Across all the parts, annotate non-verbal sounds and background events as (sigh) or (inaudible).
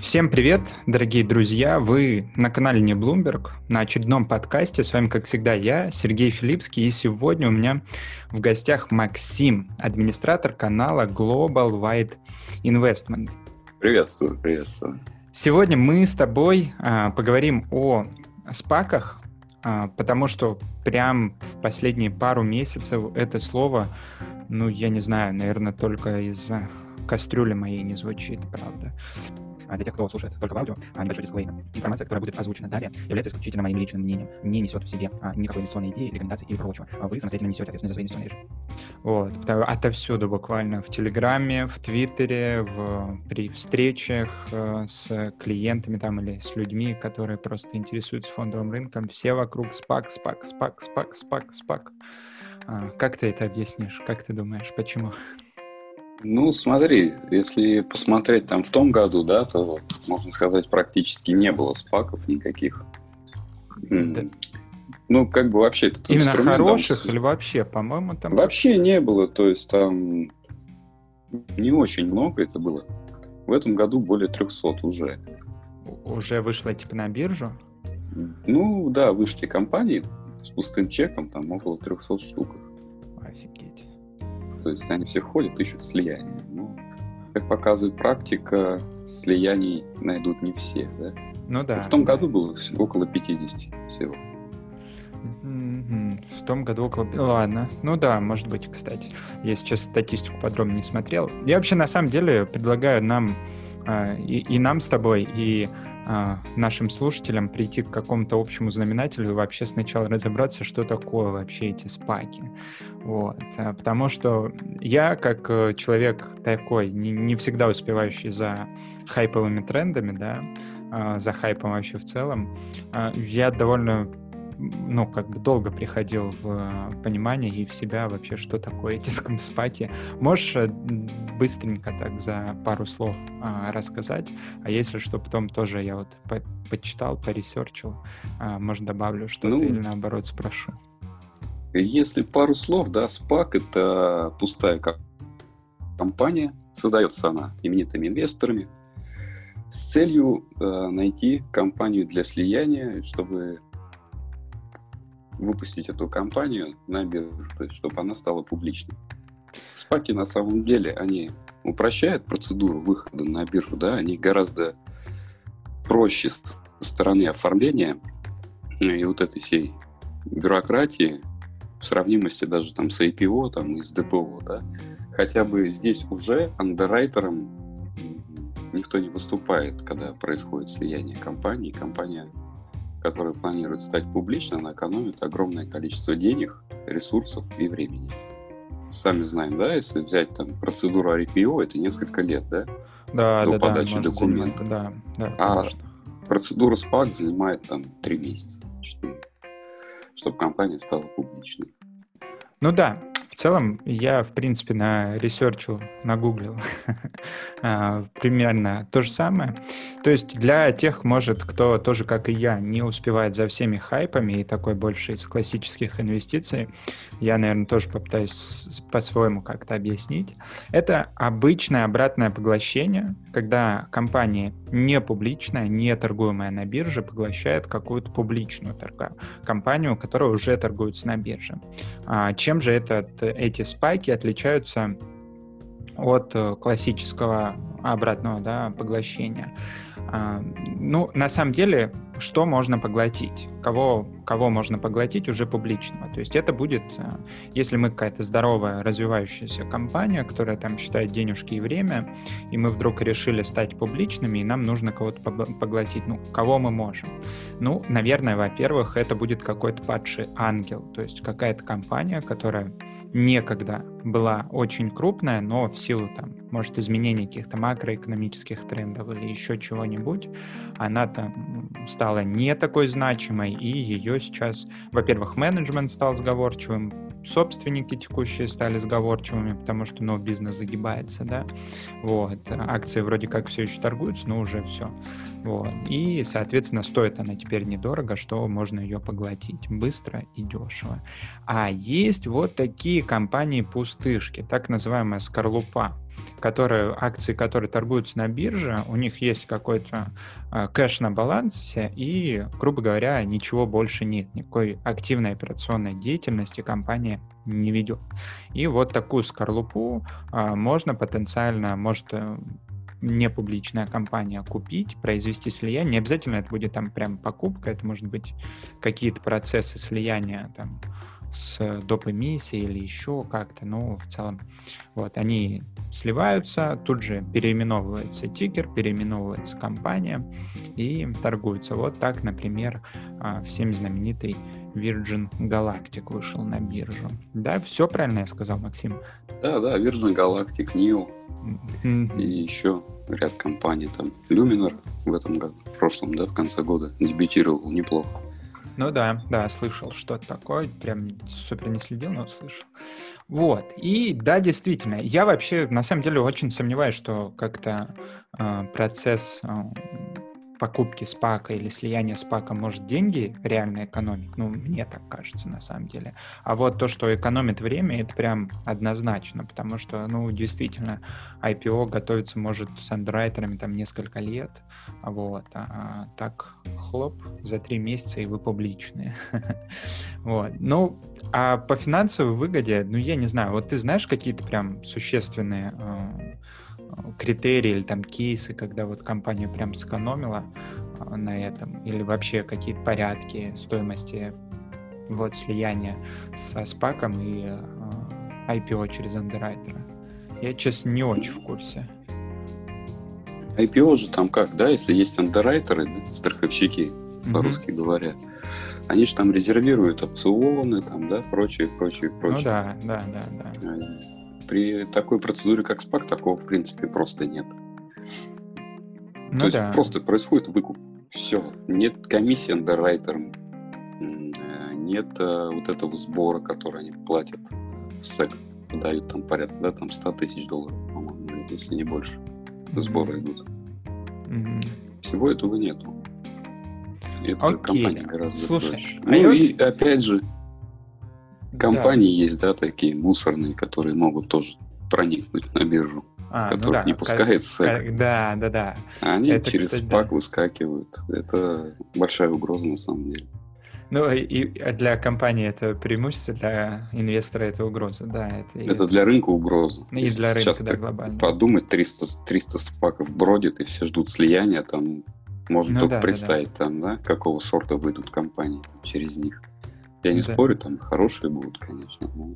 Всем привет, дорогие друзья! Вы на канале Не Bloomberg, на очередном подкасте. С вами, как всегда, я, Сергей Филипский, и сегодня у меня в гостях Максим, администратор канала Global Wide Investment. Приветствую, приветствую. Сегодня мы с тобой а, поговорим о спаках, а, потому что прям в последние пару месяцев это слово, ну, я не знаю, наверное, только из кастрюли моей не звучит, правда. А для тех, кто слушает только в аудио, а небольшой дисклеймер. Информация, которая будет озвучена далее, является исключительно моим личным мнением, не несет в себе а, никакой инвестиционной идеи, рекомендаций и прочего. А вы самостоятельно несете ответственность за свои инвестиционные решения. Вот, отовсюду буквально, в Телеграме, в Твиттере, в, при встречах э, с клиентами там или с людьми, которые просто интересуются фондовым рынком, все вокруг спак, спак, спак, спак, спак, спак. А, как ты это объяснишь? Как ты думаешь, почему? Ну, смотри, если посмотреть там в том году, да, то, можно сказать, практически не было спаков никаких. Да. Ну, как бы вообще этот Именно хороших там... или вообще, по-моему, там... Вообще не было, то есть там не очень много это было. В этом году более 300 уже. Уже вышло типа на биржу? Ну, да, вышли компании с пустым чеком, там около 300 штук. Офигеть. То есть они все ходят, ищут слияние. Ну, как показывает практика, слияний найдут не все, да? Ну да. В том году было около 50 всего. В том году около... Ладно. Ну да, может быть, кстати. Я сейчас статистику подробно не смотрел. Я вообще, на самом деле, предлагаю нам а, и, и нам с тобой, и нашим слушателям прийти к какому-то общему знаменателю и вообще сначала разобраться, что такое вообще эти спаки. Вот. А, потому что я, как э, человек такой, не, не всегда успевающий за хайповыми трендами, да, за хайпом вообще в целом, я довольно ну, как бы долго приходил в э, понимание и в себя вообще, что такое эти (laughs) спаки. Можешь э, быстренько так за пару слов а, рассказать, а если что, потом тоже я вот по почитал, поресерчил, а, может, добавлю что-то ну, или наоборот спрошу. Если пару слов, да, SPAC — это пустая компания, создается она именитыми инвесторами, с целью э, найти компанию для слияния, чтобы выпустить эту компанию на биржу, то есть чтобы она стала публичной. Спаки на самом деле, они упрощают процедуру выхода на биржу, да, они гораздо проще с стороны оформления и вот этой всей бюрократии в сравнимости даже там с IPO там, и с ДПО, да, хотя бы здесь уже андеррайтером никто не выступает, когда происходит слияние компании, компания которая планирует стать публичной, она экономит огромное количество денег, ресурсов и времени. Сами знаем, да, если взять там процедуру IPO, это несколько лет, да? Да, до да, подачи да, документов. Да, да, а конечно. процедура SPAC занимает там три месяца, 4, чтобы компания стала публичной. Ну да, целом я, в принципе, на ресерче нагуглил (laughs) а, примерно то же самое. То есть для тех, может, кто тоже, как и я, не успевает за всеми хайпами и такой больше из классических инвестиций, я, наверное, тоже попытаюсь по-своему как-то объяснить. Это обычное обратное поглощение, когда компания не публичная, не торгуемая на бирже, поглощает какую-то публичную торга, компанию, которая уже торгуется на бирже. А чем же этот эти спайки отличаются от э, классического обратного да, поглощения. А, ну, на самом деле, что можно поглотить? Кого, кого можно поглотить уже публичного? То есть это будет, э, если мы какая-то здоровая, развивающаяся компания, которая там считает денежки и время, и мы вдруг решили стать публичными, и нам нужно кого-то поглотить. Ну, кого мы можем? Ну, наверное, во-первых, это будет какой-то падший ангел, то есть какая-то компания, которая некогда была очень крупная, но в силу там, может, изменений каких-то макроэкономических трендов или еще чего-нибудь, она там стала не такой значимой, и ее сейчас, во-первых, менеджмент стал сговорчивым, собственники текущие стали сговорчивыми, потому что, ну, бизнес загибается, да, вот, акции вроде как все еще торгуются, но уже все, вот, и, соответственно, стоит она теперь недорого, что можно ее поглотить. Быстро и дешево. А есть вот такие компании-пустышки, так называемая скорлупа, которые, акции, которые торгуются на бирже, у них есть какой-то э, кэш на балансе, и, грубо говоря, ничего больше нет, никакой активной операционной деятельности компания не ведет. И вот такую скорлупу э, можно потенциально, может э, не публичная компания купить, произвести слияние. Не обязательно это будет там прям покупка, это может быть какие-то процессы слияния там с доп. эмиссией или еще как-то, но в целом вот они сливаются, тут же переименовывается тикер, переименовывается компания и торгуются. Вот так, например, а, всем знаменитый Virgin Galactic вышел на биржу. Да, все правильно я сказал, Максим? Да, да, Virgin Galactic, NIO mm-hmm. и еще ряд компаний, там Luminar в этом году, в прошлом, да, в конце года дебютировал неплохо. Ну да, да, слышал что-то такое, прям супер не следил, но слышал. Вот, и да, действительно, я вообще на самом деле очень сомневаюсь, что как-то э, процесс э, покупки спака или слияния спака может деньги реально экономить. Ну, мне так кажется на самом деле. А вот то, что экономит время, это прям однозначно, потому что, ну, действительно, IPO готовится может с андеррайтерами там несколько лет, вот, а, а так хлоп, за три месяца и вы публичные. (laughs) Вот. Ну, а по финансовой выгоде, ну, я не знаю, вот ты знаешь какие-то прям существенные а, критерии или там кейсы, когда вот компания прям сэкономила а, на этом, или вообще какие-то порядки стоимости вот слияния со спаком и а, IPO через андеррайтера. Я, честно, не очень в курсе. IPO же там как, да, если есть андеррайтеры, да, страховщики, mm-hmm. по-русски говоря, они же там резервируют опционы, там, да, прочее, прочее, прочее. Ну да, да, да, да. При такой процедуре, как SPAC, такого, в принципе, просто нет. Ну, То да. есть просто происходит выкуп. Все. Нет комиссии андеррайтерам, э, нет э, вот этого сбора, который они платят в СЭК. Дают там порядка, да, там 100 тысяч долларов, по-моему, если не больше. Mm-hmm. Сборы идут. Mm-hmm. Всего этого нету. Это Окей. компания гораздо Слушай, проще. А ну и опять же, Компании да. есть, да, такие мусорные, которые могут тоже проникнуть на биржу, а, в которых ну да, не пускается. Как, да, да, да. Они это, через кстати, спак да. выскакивают. Это большая угроза на самом деле. Ну и для компании это преимущество, для инвестора это угроза, да. Это, это для рынка угроза. И Если для рынка, да, глобально. Подумать, 300, 300 спаков бродит, и все ждут слияния, там можно ну, только да, представить, да, да. там, да, какого сорта выйдут компании там, через них. Я не да. спорю, там хорошие будут, конечно. Но...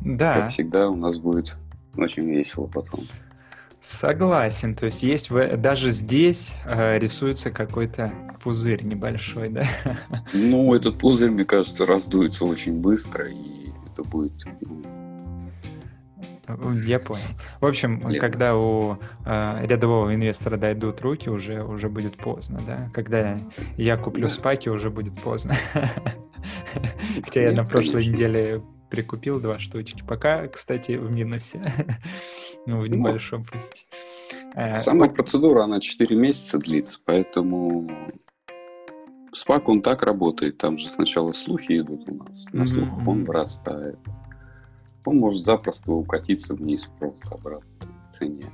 Да. Как всегда, у нас будет очень весело потом. Согласен, то есть есть даже здесь э, рисуется какой-то пузырь небольшой, да? Ну, этот пузырь, мне кажется, раздуется очень быстро, и это будет ну, я понял. В общем, Лето. когда у э, рядового инвестора дойдут руки, уже, уже будет поздно, да? Когда я куплю да. спаки, уже будет поздно. (laughs) Хотя я на прошлой неделе прикупил два штучки. Пока, кстати, в минусе. (laughs) ну, в ну, небольшом, прости. Э, Сама процедура, она 4 месяца длится, поэтому спак, он так работает. Там же сначала слухи идут у нас. На слухах он вырастает он может запросто укатиться вниз просто обратно в цене.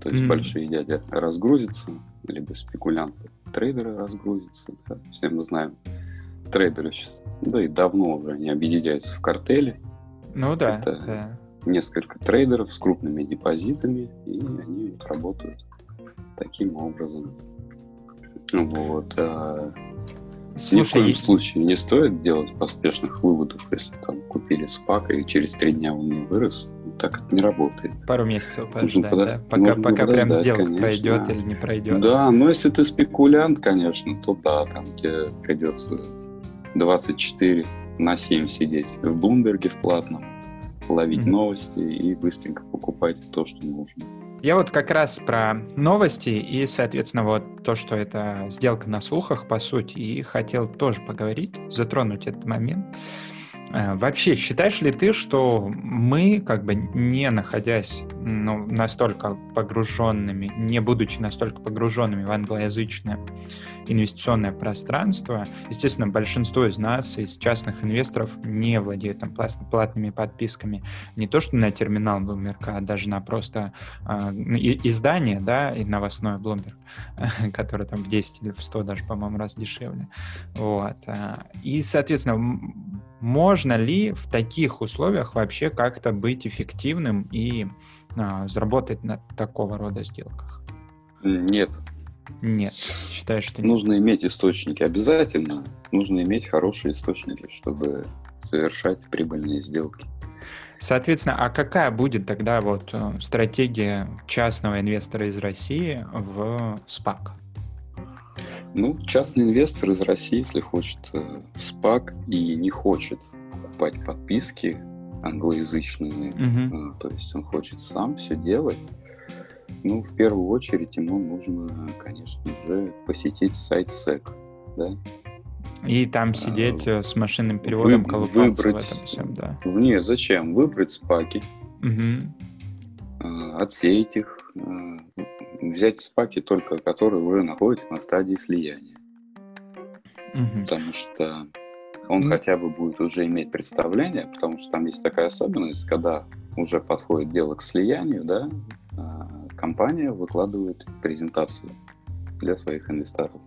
То есть mm-hmm. большие дяди разгрузятся, либо спекулянты, трейдеры разгрузятся. Да, все мы знаем, трейдеры сейчас, да и давно уже они объединяются в картели. Ну да, Это да. несколько трейдеров с крупными депозитами, и они работают таким образом. Вот. А Слушай, Ни в коем случае не стоит делать поспешных выводов, если там купили спак и через три дня он не вырос. Так это не работает. Пару месяцев подождать, подо... да? Пока, пока прям сделка конечно. пройдет или не пройдет. Да, но если ты спекулянт, конечно, то да, там тебе придется 24 на 7 сидеть в Блумберге в платном, ловить mm-hmm. новости и быстренько покупать то, что нужно. Я вот как раз про новости и, соответственно, вот то, что это сделка на слухах, по сути, и хотел тоже поговорить, затронуть этот момент. Э, вообще, считаешь ли ты, что мы, как бы не находясь ну, настолько погруженными, не будучи настолько погруженными в англоязычное инвестиционное пространство, естественно, большинство из нас, из частных инвесторов, не владеют там платными подписками не то что на терминал Bloomberg, а даже на просто э, издание, да, и новостное Bloomberg, (laughs) которое там в 10 или в 100 даже, по-моему, раз дешевле. Вот. А, и, соответственно, можно ли в таких условиях вообще как-то быть эффективным и а, заработать на такого рода сделках? Нет. Нет, считаешь, что нет? Нужно иметь источники, обязательно. Нужно иметь хорошие источники, чтобы совершать прибыльные сделки. Соответственно, а какая будет тогда вот э, стратегия частного инвестора из России в СПАК? Ну, частный инвестор из России, если хочет э, в СПАК и не хочет покупать подписки англоязычные, угу. то есть он хочет сам все делать, ну, в первую очередь ему нужно, конечно же, посетить сайт SEC, да, и там а, сидеть а, с машинным переводом, вы, выбрать, в этом всем, да. Не, зачем? Выбрать спаки, угу. отсеять их, взять спаки только, которые уже находятся на стадии слияния. Угу. Потому что он mm. хотя бы будет уже иметь представление, потому что там есть такая особенность, когда уже подходит дело к слиянию, да, а, компания выкладывает презентацию для своих инвесторов.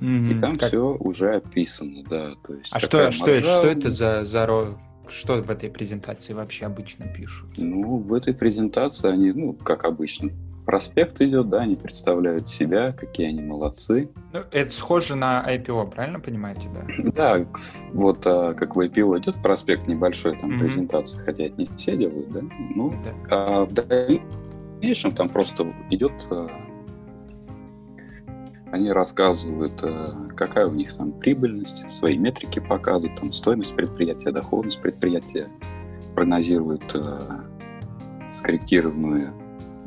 Mm-hmm. И там как... все уже описано, да. То есть а что, что, маржа... что это за, за что в этой презентации вообще обычно пишут? Ну, в этой презентации они, ну, как обычно, проспект идет, да, они представляют себя, какие они молодцы. Ну, это схоже на IPO, правильно понимаете, да? Да, вот а, как в IPO идет проспект небольшой, там, mm-hmm. презентация, хотя это не все делают, да? Ну, да. а в дальнейшем там просто идет а, они рассказывают, а, какая у них там прибыльность, свои метрики показывают, там стоимость предприятия, доходность предприятия, прогнозируют а, скорректированную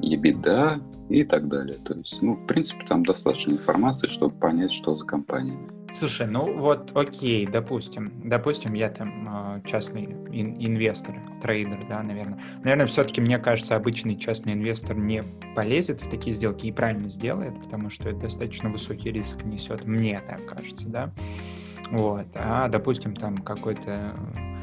EBITDA и так далее. То есть, ну, в принципе, там достаточно информации, чтобы понять, что за компания. Слушай, ну вот окей, допустим, допустим, я там а, частный ин- инвестор, трейдер, да, наверное. Наверное, все-таки, мне кажется, обычный частный инвестор не полезет в такие сделки и правильно сделает, потому что это достаточно высокий риск несет, мне так кажется, да. Вот, а, допустим, там какой-то э,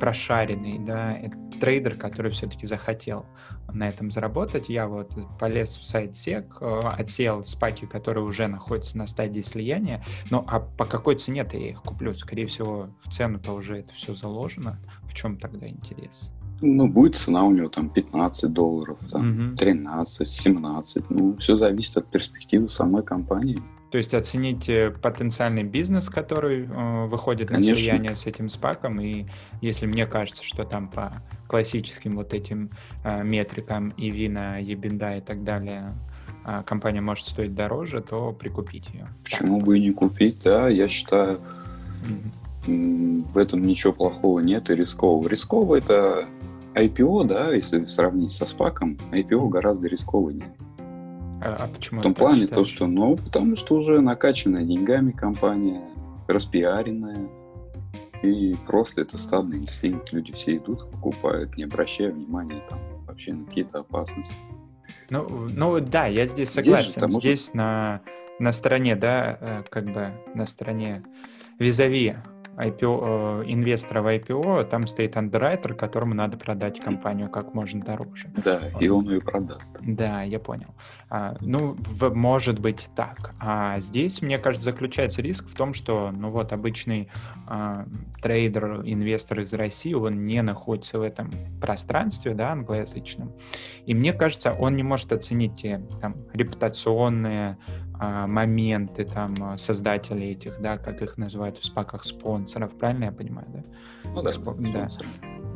прошаренный, да, трейдер, который все-таки захотел на этом заработать. Я вот полез в сайт SEC, э, отсеял SPAC и, которые уже находятся на стадии слияния. Ну, а по какой цене-то я их куплю? Скорее всего, в цену-то уже это все заложено. В чем тогда интерес? Ну, будет цена у него там 15 долларов, там, угу. 13, 17. Ну, все зависит от перспективы самой компании. То есть оценить э, потенциальный бизнес, который э, выходит Конечно. на слияние с этим спаком, и если мне кажется, что там по классическим вот этим э, метрикам и вина, ебинда и так далее э, компания может стоить дороже, то прикупить ее. Почему так. бы и не купить, да, я считаю, mm-hmm. в этом ничего плохого нет и рискового. Рисково это IPO, да, если сравнить со спаком, IPO гораздо рискованнее. А, а почему? В том плане считаешь? то, что, ну, потому что уже накачанная деньгами компания, распиаренная, и просто это стадный инстинкт. Люди все идут, покупают, не обращая внимания там вообще на какие-то опасности. Ну, ну да, я здесь согласен. Здесь, может... здесь на, на стороне, да, э, как бы на стороне визави IPO, э, инвестора в IPO, там стоит андеррайтер, которому надо продать компанию как можно дороже. Да, и он ее продаст. Да, я понял. А, ну, в, может быть так. А здесь, мне кажется, заключается риск в том, что, ну вот, обычный а, трейдер, инвестор из России, он не находится в этом пространстве, да, англоязычном. И мне кажется, он не может оценить те там репутационные моменты там а, создателей этих, да, как их называют в спаках спонсоров, правильно я понимаю, да? Ну да, Спо- да.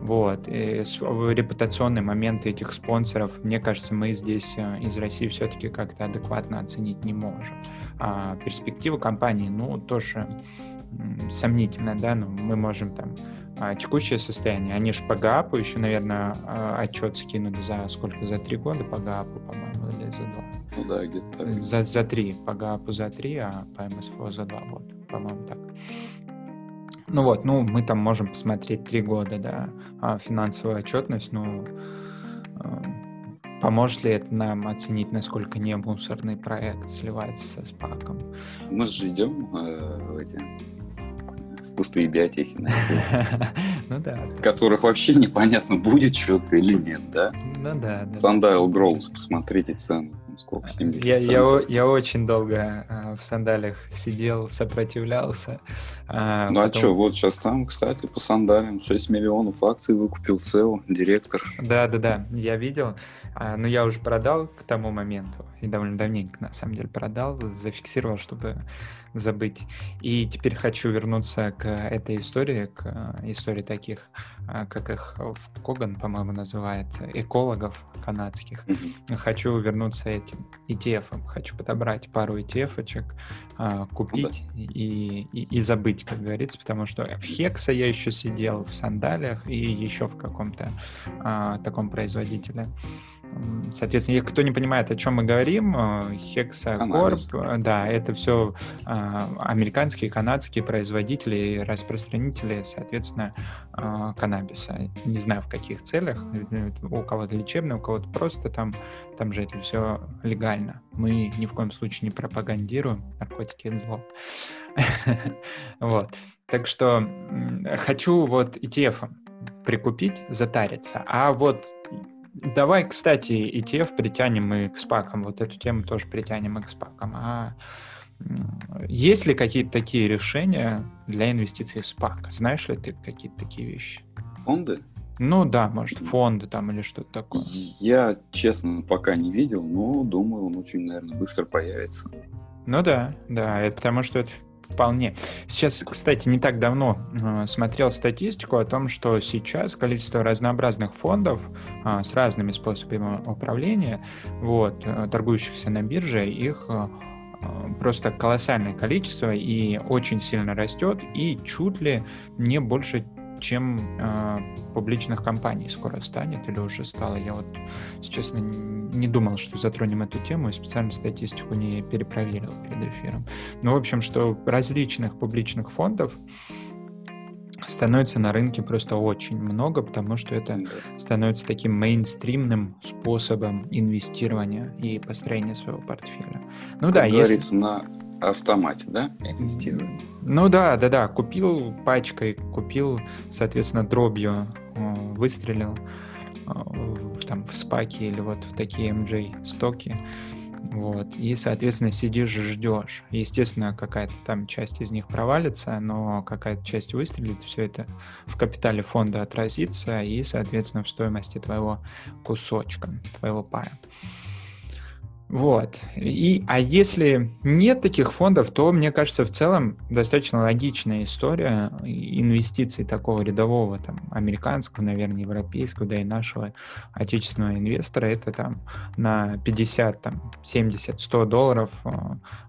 Вот, и репутационные моменты этих спонсоров, мне кажется, мы здесь а, из России все-таки как-то адекватно оценить не можем. А перспективы компании, ну, тоже сомнительно, да, но мы можем там текущее состояние, они же по ГАПу еще, наверное, отчет скинули за сколько, за три года по ГАПу, по-моему, или за два. Ну да, где-то так. За, за три, по ГАПу за три, а по МСФО за два, вот, по-моему, так. Ну вот, ну мы там можем посмотреть три года, да, а финансовую отчетность, ну поможет ли это нам оценить, насколько не мусорный проект сливается со спаком? Мы же идем э, в эти пустые биотехи, (laughs) ну да. Которых вообще непонятно, будет что-то или нет, да? Ну да. Sundial Growth, посмотрите цены сколько, 70 я, я, я очень долго э, в сандалях сидел, сопротивлялся. Э, ну а потом... а что, вот сейчас там, кстати, по сандалям 6 миллионов акций выкупил SEO, директор. Да-да-да, я видел. А, но я уже продал к тому моменту, и довольно давненько, на самом деле, продал, зафиксировал, чтобы забыть. И теперь хочу вернуться к этой истории, к э, истории таких, э, как их Коган, по-моему, называет, экологов канадских. Mm-hmm. Хочу вернуться этим ETF. Хочу подобрать пару ETF-очек, э, купить mm-hmm. и, и, и забыть, как говорится, потому что в Хекса я еще сидел, в сандалиях и еще в каком-то а, таком производителе. Соответственно, кто не понимает, о чем мы говорим, Hexacorp, э, да, это все а, американские, канадские производители и распространители, соответственно, каннабиса. Не знаю, в каких целях, у кого-то лечебно, у кого-то просто там, там же это все легально. Мы ни в коем случае не пропагандируем, наркотики — это зло. (laughs) Вот. Так что хочу вот ETF прикупить, затариться. А вот Давай, кстати, ETF притянем и к спакам. Вот эту тему тоже притянем и к спакам. А есть ли какие-то такие решения для инвестиций в спак? Знаешь ли ты какие-то такие вещи? Фонды? Ну да, может, фонды там или что-то такое. Я, честно, пока не видел, но думаю, он очень, наверное, быстро появится. Ну да, да, это потому что это Вполне. Сейчас, кстати, не так давно э, смотрел статистику о том, что сейчас количество разнообразных фондов э, с разными способами управления, вот, э, торгующихся на бирже, их просто колоссальное количество и очень сильно растет, и чуть ли не больше чем э, публичных компаний скоро станет или уже стало. Я вот, честно, не думал, что затронем эту тему и специально статистику не перепроверил перед эфиром. Ну, в общем, что различных публичных фондов становится на рынке просто очень много, потому что это становится таким мейнстримным способом инвестирования и построения своего портфеля. Ну как да, говорится, если... на автомате, да, инвестирование? Ну да, да, да, купил пачкой, купил, соответственно, дробью, э, выстрелил э, там в спаки или вот в такие MJ стоки, вот. И, соответственно, сидишь и ждешь. Естественно, какая-то там часть из них провалится, но какая-то часть выстрелит, все это в капитале фонда отразится и, соответственно, в стоимости твоего кусочка, твоего пая. Вот. И, а если нет таких фондов, то, мне кажется, в целом достаточно логичная история инвестиций такого рядового, там, американского, наверное, европейского, да и нашего отечественного инвестора, это там на 50, там, 70, 100 долларов э,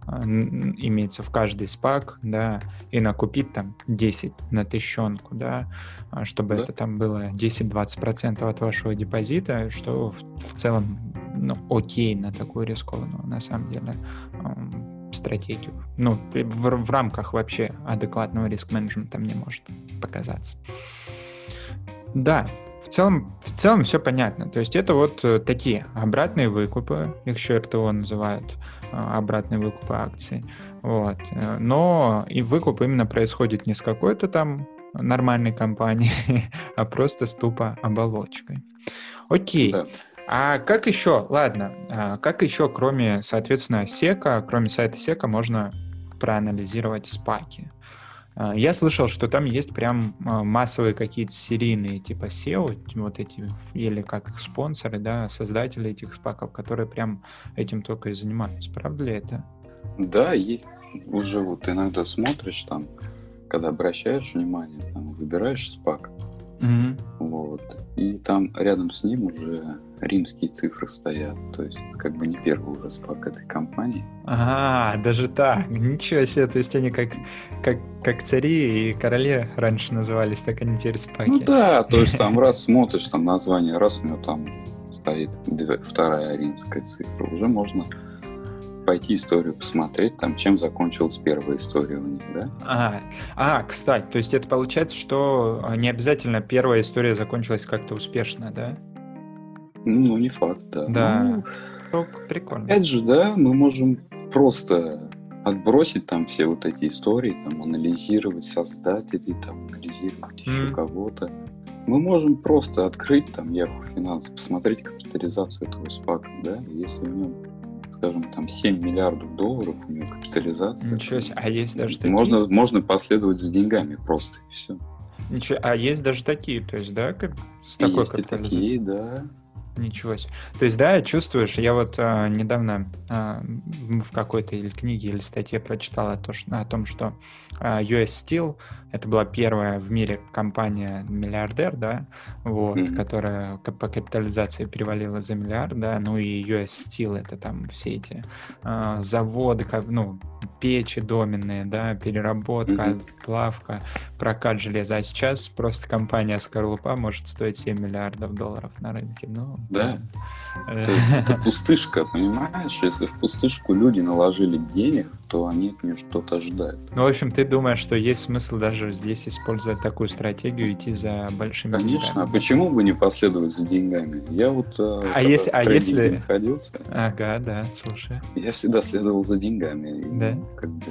э, имеется в каждый спак, да, и накупить там 10 на тысячонку, да, а чтобы да. это там было 10-20% от вашего депозита, что в, в целом ну, окей на такую рискованную, на самом деле, стратегию. Ну, в, в рамках вообще адекватного риск-менеджмента мне может показаться. Да, в целом, в целом все понятно. То есть это вот э, такие обратные выкупы, их еще РТО называют а, обратные выкупы акций. Вот. Э, но и выкуп именно происходит не с какой-то там нормальной компании, (laughs) а просто с тупо оболочкой. Окей. Да. А как еще, ладно, а как еще, кроме, соответственно, сека, кроме сайта сека, можно проанализировать спаки? А, я слышал, что там есть прям а, массовые какие-то серийные типа SEO, вот эти, или как их спонсоры, да, создатели этих спаков, которые прям этим только и занимаются. Правда ли это? Да, есть. Уже вот иногда смотришь там, когда обращаешь внимание, там, выбираешь спак, mm-hmm. вот, и там рядом с ним уже римские цифры стоят. То есть это как бы не первый уже спак этой компании. А, даже так. Ничего себе. То есть они как, как, как цари и короли раньше назывались, так они теперь спаки. Ну да, то есть там раз смотришь там название, раз у него там стоит вторая римская цифра, уже можно пойти историю посмотреть, там, чем закончилась первая история у них, да? Ага. А, кстати, то есть это получается, что а, не обязательно первая история закончилась как-то успешно, да? Ну, не факт, да. Да. Ну, прикольно. опять же, да, мы можем просто отбросить там все вот эти истории, там, анализировать создателей, там, анализировать еще Мгм. кого-то. Мы можем просто открыть там Yahoo Finance, посмотреть капитализацию этого спака, да, если в нем, скажем, там 7 миллиардов долларов у него капитализация, Ничего себе. А есть даже такие? можно, можно последовать за деньгами просто, и все. Ничего... А есть даже такие, то есть, да, как... с такой Есть капитализацией? такие, да. Ничего себе. То есть, да, чувствуешь, я вот а, недавно м, в какой-то или книге, или статье прочитал то, что, о том, что а, US Steel это была первая в мире компания миллиардер, да, вот, Мгм. которая по капитализации перевалила за миллиард, да, ну и US Steel это там все эти а, заводы, как, ну, печи доменные, да, переработка, Мгм. плавка, прокат железа. А сейчас просто компания Скорлупа может стоить 7 миллиардов долларов на рынке. Ну, Да. э, То есть это пустышка, понимаешь? Если в пустышку люди наложили денег, то они от нее что-то ожидают. Ну, в общем, ты думаешь, что есть смысл даже здесь использовать такую стратегию, идти за большими Конечно, а деньгами? почему бы не последовать за деньгами? Я вот э, когда если- а если- находился, Ага, да, слушай. я всегда следовал за деньгами. И, Да? Как бы,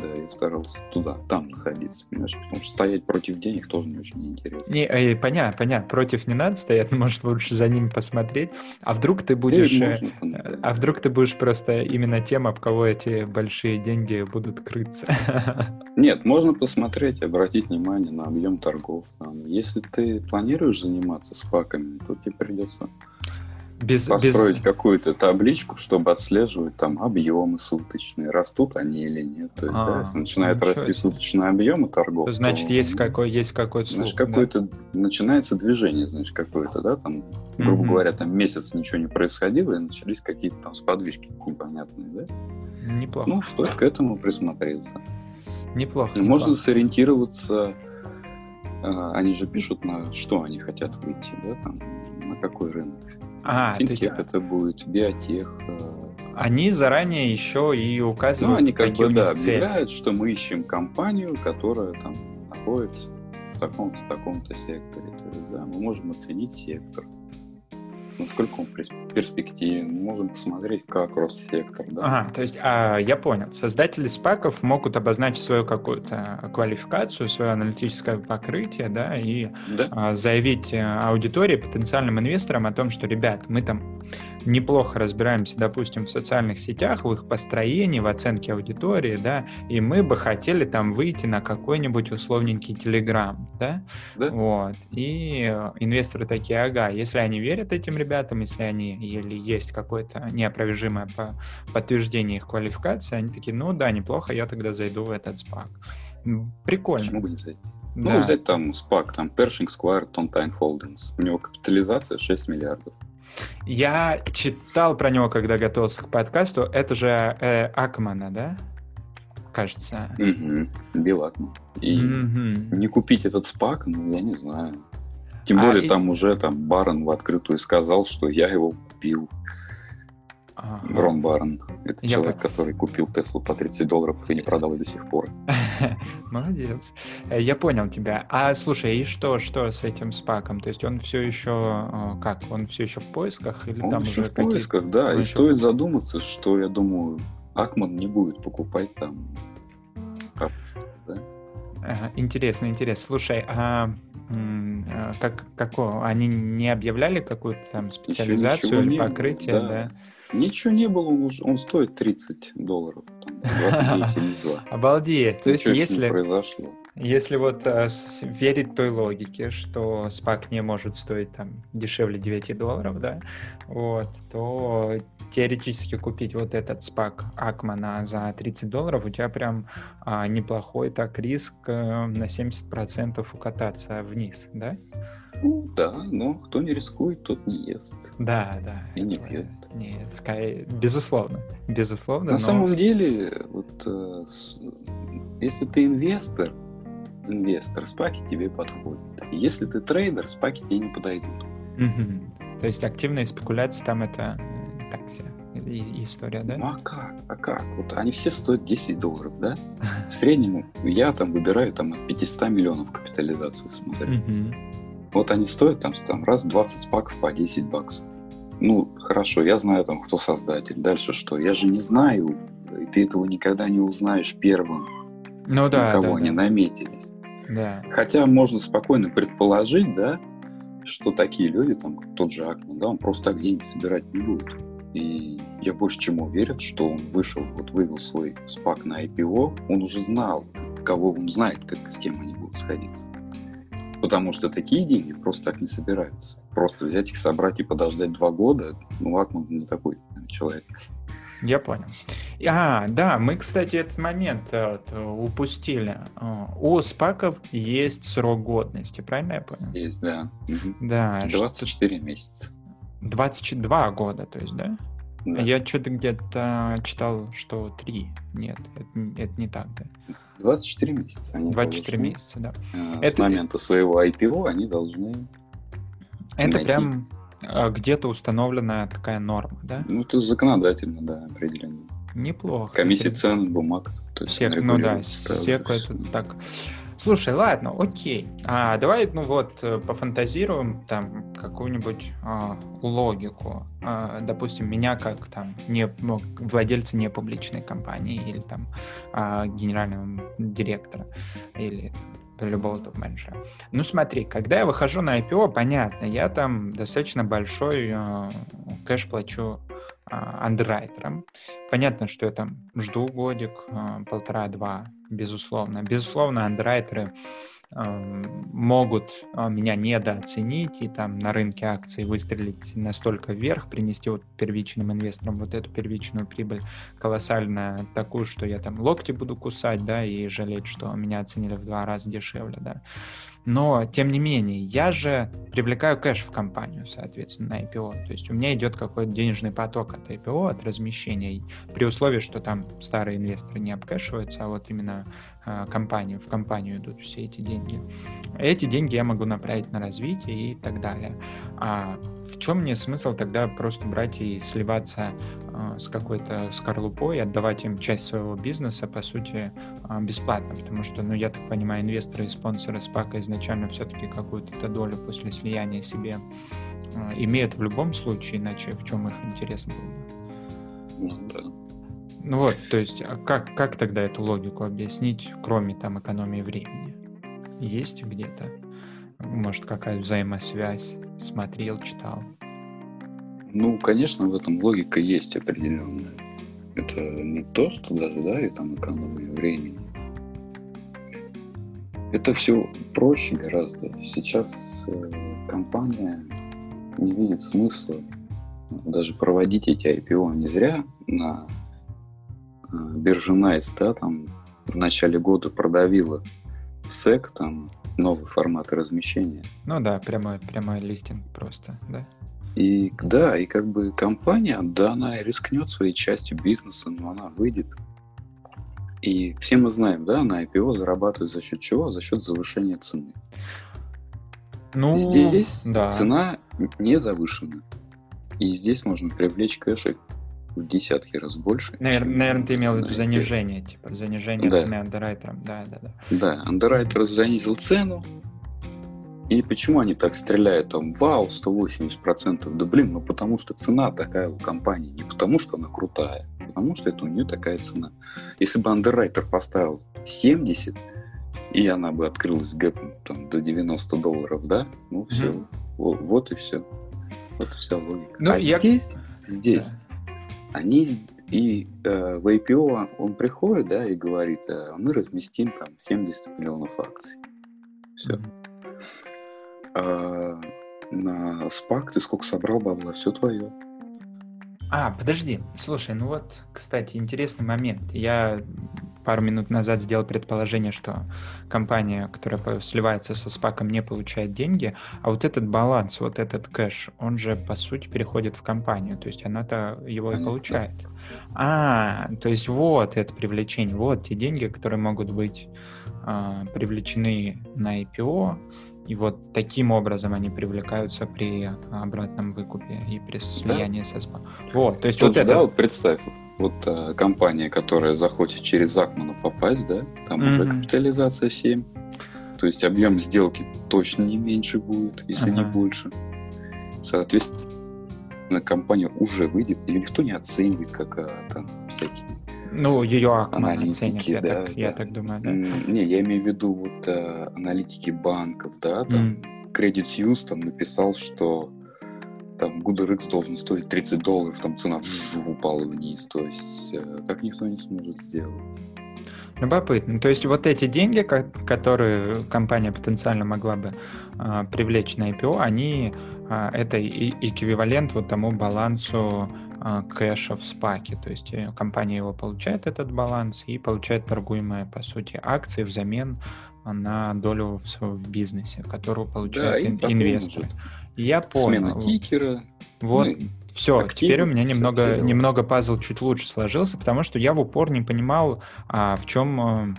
да, я старался туда, там находиться, понимаешь? Потому что стоять против денег тоже не очень интересно. Не, э, понятно, понятно, против не надо стоять, (laughs) но может лучше за ними посмотреть. А вдруг ты будешь... э, можно, А вдруг ты будешь просто именно тем, об кого эти большие деньги будут крыться? (laughs) Нет, можно посмотреть, обратить внимание на объем торгов. Если ты планируешь заниматься спаками, то тебе придется Без, без... построить какую-то табличку, чтобы отслеживать там объемы суточные, растут они или нет. То есть, А, да, если начинает ничего расти суточные объемы торгов, Значит, то, есть какой, есть какой-то слух. Знаешь, какое-то начинается движение, знаешь, какое-то, да, там, грубо Мгм. говоря, там месяц ничего не происходило, и начались какие-то там сподвижки непонятные, да? да? Неплохо. Ну, стоит к этому присмотреться. неплохо. Ну, Можно неплохо. сориентироваться, э, они же пишут, на что они хотят выйти, да, там, на какой рынок. А, то есть это будет, биотех. э, они заранее еще и Ну, указывают, они как какие бы, у да, них цели. объявляют, что мы ищем компанию, которая там находится в таком-то, таком-то секторе. То есть, да, мы можем оценить сектор, насколько он перс- перспективен, можем посмотреть, как рос сектор, да. Ага, то есть, а, я понял. Создатели спаков могут обозначить свою какую-то квалификацию, свое аналитическое покрытие, да, и Да? а, заявить э, аудитории, потенциальным инвесторам о том, что, ребят, мы там неплохо разбираемся, допустим, в социальных сетях, в их построении, в оценке аудитории, да, и мы бы хотели там выйти на какой-нибудь условненький Телеграм, да, Да. вот, и э, инвесторы такие, ага, если они верят этим ребятам, если они, или есть какое-то неопровержимое по- подтверждение их квалификации, они такие, ну да, неплохо, я тогда зайду в этот спак. Прикольно. Почему бы не зайти? Да. Ну, взять там SPAC, там Pershing Square, Tontine Holdings. У него капитализация 6 миллиардов. Я читал про него, когда готовился к подкасту. Это же э, Акмана, да? Кажется. Угу. Билл Акман. И Мгм. не купить этот спак, ну, я не знаю. Тем А, более и- там уже там Барон в открытую сказал, что я его купил. Ага. Рон Барон. Это Я человек, понял. который купил Теслу по 30 долларов и не продал ее до сих пор. (laughs) Молодец. Э, Я понял тебя. А слушай, и что, что с этим спаком? То есть он все еще э, как? Он все еще в поисках или Он там еще уже в поисках, да. И стоит задуматься, что, я думаю, Акман не будет покупать там рабочих, да? Ага, Интересно, интересно. Слушай, а а как какого? Они не объявляли какую-то там специализацию ничего или не покрытие, да. да? Ничего не было, он, он стоит 30 долларов. Там, 29,72. (laughs) Обалдеть. То есть, если произошло. Если вот э, с- верить той логике, что спак не может стоить там дешевле 9 долларов, да, вот, то теоретически купить вот этот спак Акмана за 30 долларов, у тебя прям а, неплохой так риск э, на 70% укататься вниз, да? Ну, да, но кто не рискует, тот не ест. Да, да. И не пьет. Нет, безусловно, безусловно. На но самом деле, вот, э, если ты инвестор, инвестор, спаки тебе подходят. Если ты трейдер, спаки тебе не подойдут. Мгм. То есть активные спекуляции там это э, так себе. история, да? Ну а как? А как? Вот они все стоят 10 долларов, да? В среднем я там выбираю там от 500 миллионов капитализацию смотрю. Мгм. Вот они стоят там, там раз 20 спаков по 10 баксов. Ну, хорошо, я знаю там, кто создатель. Дальше что? Я же не знаю, и ты этого никогда не узнаешь первым, Ну да, на кого да, да. наметились. Да. Хотя можно спокойно предположить, да, что такие люди, там, тот же Акман, да, он просто так деньги собирать не будет. И я больше чем уверен, что он вышел, вот вывел свой спак на IPO, он уже знал, кого он знает, как, с кем они будут сходиться. Потому что такие деньги просто так не собираются. Просто взять их, собрать и подождать два года, ну, Акман не такой человек. Я понял. А, да, мы, кстати, этот момент э, вот, упустили. Э, У спаков есть срок годности, правильно я понял? Есть, да. Мгм. Да, что- 24 месяца. 22 года, то есть, да? Да. Я что-то где-то читал, что 3. Нет, это, это не так, да. 24 месяца. Они 24 должны, месяца, да. э, С Это- момента своего IPO они должны... Это Найти. прям где-то установленная такая норма, да? Ну, это законодательно, да, определенно. Неплохо. Комиссия Интересно. цен бумаг. То есть Сек, ну да, регулирует сразу сек же это так. Слушай, ладно, окей. А давай, ну вот, э, пофантазируем там какую-нибудь а, логику. А, допустим, меня как там не ну, владельца не публичной компании или там а, генерального директора или любого топ-менеджера. Ну смотри, когда я выхожу на IPO, понятно, я там достаточно большой э, кэш плачу э, андеррайтерам. Понятно, что я там жду годик, э, полтора-два, безусловно. Безусловно, андеррайтеры могут э, меня недооценить и там на рынке акций выстрелить настолько вверх, принести вот первичным инвесторам вот эту первичную прибыль колоссально такую, что я там локти буду кусать, да, и жалеть, что меня оценили в два раза дешевле, да. Но, тем не менее, я же привлекаю кэш в компанию, соответственно, на IPO. То есть у меня идет какой-то денежный поток от IPO, от размещения, при условии, что там старые инвесторы не обкэшиваются, а вот именно компанию, в компанию идут все эти деньги. Эти деньги я могу направить на развитие и так далее. А в чем мне смысл тогда просто брать и сливаться э, с какой-то скорлупой, отдавать им часть своего бизнеса, по сути, э, бесплатно? Потому что, ну, я так понимаю, инвесторы и спонсоры спака изначально все-таки какую-то долю после слияния себе имеют в любом случае, иначе в чем их интерес был бы? Ну, да. Ну вот, то есть, а как, как тогда эту логику объяснить, кроме там экономии времени? Есть где-то? Может, какая взаимосвязь? Смотрел, читал? Ну, конечно, в этом логика есть определенная. Это не то, что даже, да, и там экономия времени. Это все проще гораздо. Сейчас э, компания не видит смысла даже проводить эти IPO не зря на э, бирже Nice, да, там в начале года продавила SEC, там новый формат размещения. Ну да, прямой, прямой листинг просто, да? И да, и как бы компания, да, она рискнет своей частью бизнеса, но она выйдет. И все мы знаем, да, на IPO зарабатывают за счет чего? За счет завышения цены. Ну, здесь да. цена не завышена. И здесь можно привлечь кэшек в десятки раз больше. Наверное, чем наверное, ты имел в виду занижение, типа, занижение Да. цены андеррайтером. Да, да, да. Да, андеррайтер занизил цену. И почему они так стреляют? Там, вау, 180%. Да блин, ну потому что цена такая у компании. Не потому что она крутая, а потому что это у нее такая цена. Если бы андеррайтер поставил 70, и она бы открылась гэпом там, до 90 долларов, да? Ну все, Мгм. вот, вот и все. Вот и вся логика. Ну, а я- здесь, здесь они и э, в IPO он приходит, да, и говорит, э, мы разместим там 70 миллионов акций. Все. А на SPAC ты сколько собрал бабла, все твое. А, подожди, слушай, ну вот, кстати, интересный момент. Я пару минут назад сделал предположение, что компания, которая сливается со спаком, не получает деньги, а вот этот баланс, вот этот кэш, он же, по сути, переходит в компанию, то есть она-то его и получает. А, то есть вот это привлечение, вот те деньги, которые могут быть а, привлечены на IPO, И вот таким образом они привлекаются при обратном выкупе и при слиянии да. с СПА. Вот, то есть Тут вот же, это... Да, вот представь, вот а, компания, которая захочет через Акмана попасть, да, там mm-hmm. уже капитализация 7, то есть объем сделки точно не меньше будет, если ага. не больше. Соответственно, компания уже выйдет, ее никто не оценивает, как а, там всякие ну, ее Акман оценит, я, да, так, да. я так думаю, да. Не, я имею в виду вот а, аналитики банков, да, там mm. Credit Suisse там написал, что там GoodRx должен стоить 30 долларов, там цена вжу, упала вниз, то есть э, так никто не сможет сделать. Любопытно. То есть вот эти деньги, которые компания потенциально могла бы а, привлечь на IPO, они а, это и, эквивалент вот тому балансу а, кэша в спаке. То есть э, компания его получает, этот баланс, и получает торгуемые, по сути, акции взамен на долю в, в бизнесе, которую получает да, ин, инвестор. Я понял. Смена тикера. Вот, ну, все, активно, теперь у меня немного, немного пазл чуть лучше сложился, потому что я в упор не понимал, а, в чем э,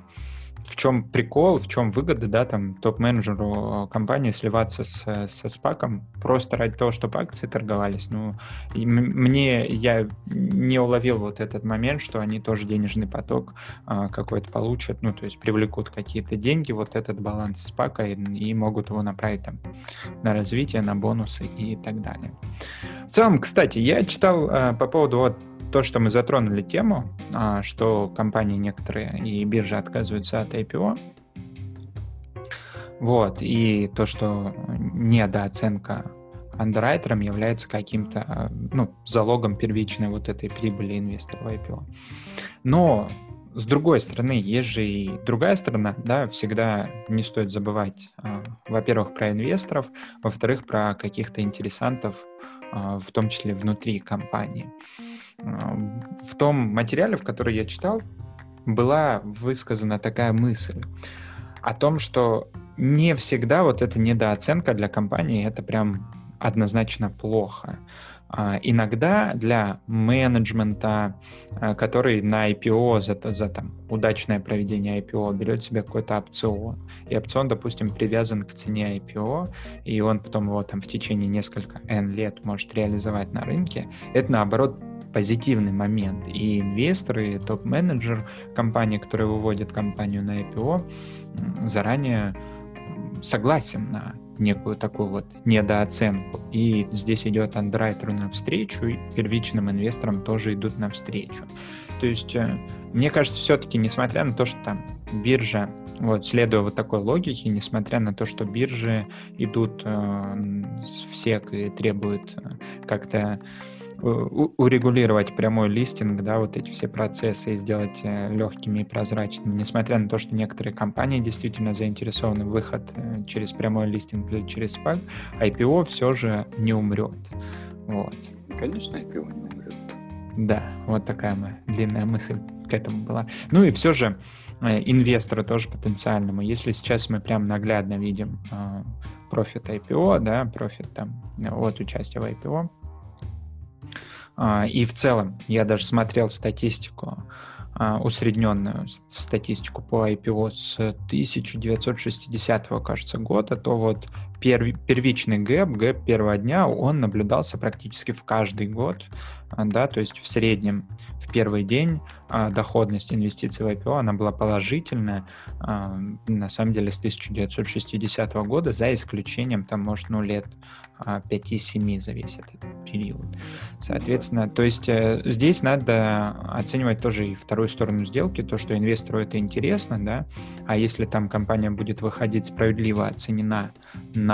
в чем прикол, в чем выгода, да, там, топ-менеджеру компании сливаться с, со спаком просто ради того, чтобы акции торговались. Ну, мне, я не уловил вот этот момент, что они тоже денежный поток а, какой-то получат, ну, то есть привлекут какие-то деньги, вот этот баланс спака, и, и могут его направить там на развитие, на бонусы и так далее. В целом, кстати, я читал а, по поводу вот то, что мы затронули тему, а, что компании некоторые и биржи отказываются от IPO, вот, и то, что недооценка андеррайтером является каким-то, а, ну, залогом первичной вот этой прибыли инвестора в IPO. Но с другой стороны, есть же и другая сторона, да, всегда не стоит забывать, а, во-первых, про инвесторов, во-вторых, про каких-то интересантов, в том числе внутри компании. В том материале, в который я читал, была высказана такая мысль о том, что не всегда вот эта недооценка для компании это прям однозначно плохо. А, иногда для менеджмента, а, который на IPO за, за там, удачное проведение IPO берет себе какой-то опцион, и опцион, допустим, привязан к цене IPO, и он потом его там в течение нескольких N лет может реализовать на рынке, это наоборот позитивный момент. И инвесторы, и топ-менеджер компании, который выводит компанию на IPO, заранее согласен на некую такую вот недооценку. И здесь идет андеррайтеру навстречу, и первичным инвесторам тоже идут навстречу. То есть, э, мне кажется, все-таки, несмотря на то, что там биржа, вот, следуя вот такой логике, несмотря на то, что биржи идут э, все и требуют э, как-то урегулировать прямой листинг, да, вот эти все процессы и сделать э, легкими и прозрачными, несмотря на то, что некоторые компании действительно заинтересованы в выход э, через прямой листинг или через SPAC, IPO все же не умрет. Вот. Конечно, IPO не умрет. Да, вот такая моя длинная мысль к этому была. Ну и все же э, инвесторы тоже потенциальному. Если сейчас мы прям наглядно видим профит IPO, да, профит там от участия в IPO, и в целом, я даже смотрел статистику, а, усредненную статистику по IPO с 1960, кажется, года, то вот первичный гэп, гэп первого дня, он наблюдался практически в каждый год, а, да, то есть в среднем в первый день доходность инвестиций в IPO, она была положительная, на самом деле, с 1960 года, за исключением, там, может, ну, лет 5-7 зависит этот период. Соответственно, то есть э, здесь надо оценивать тоже и вторую сторону сделки, то, что инвестору это интересно, да, а если там компания будет выходить справедливо оценена на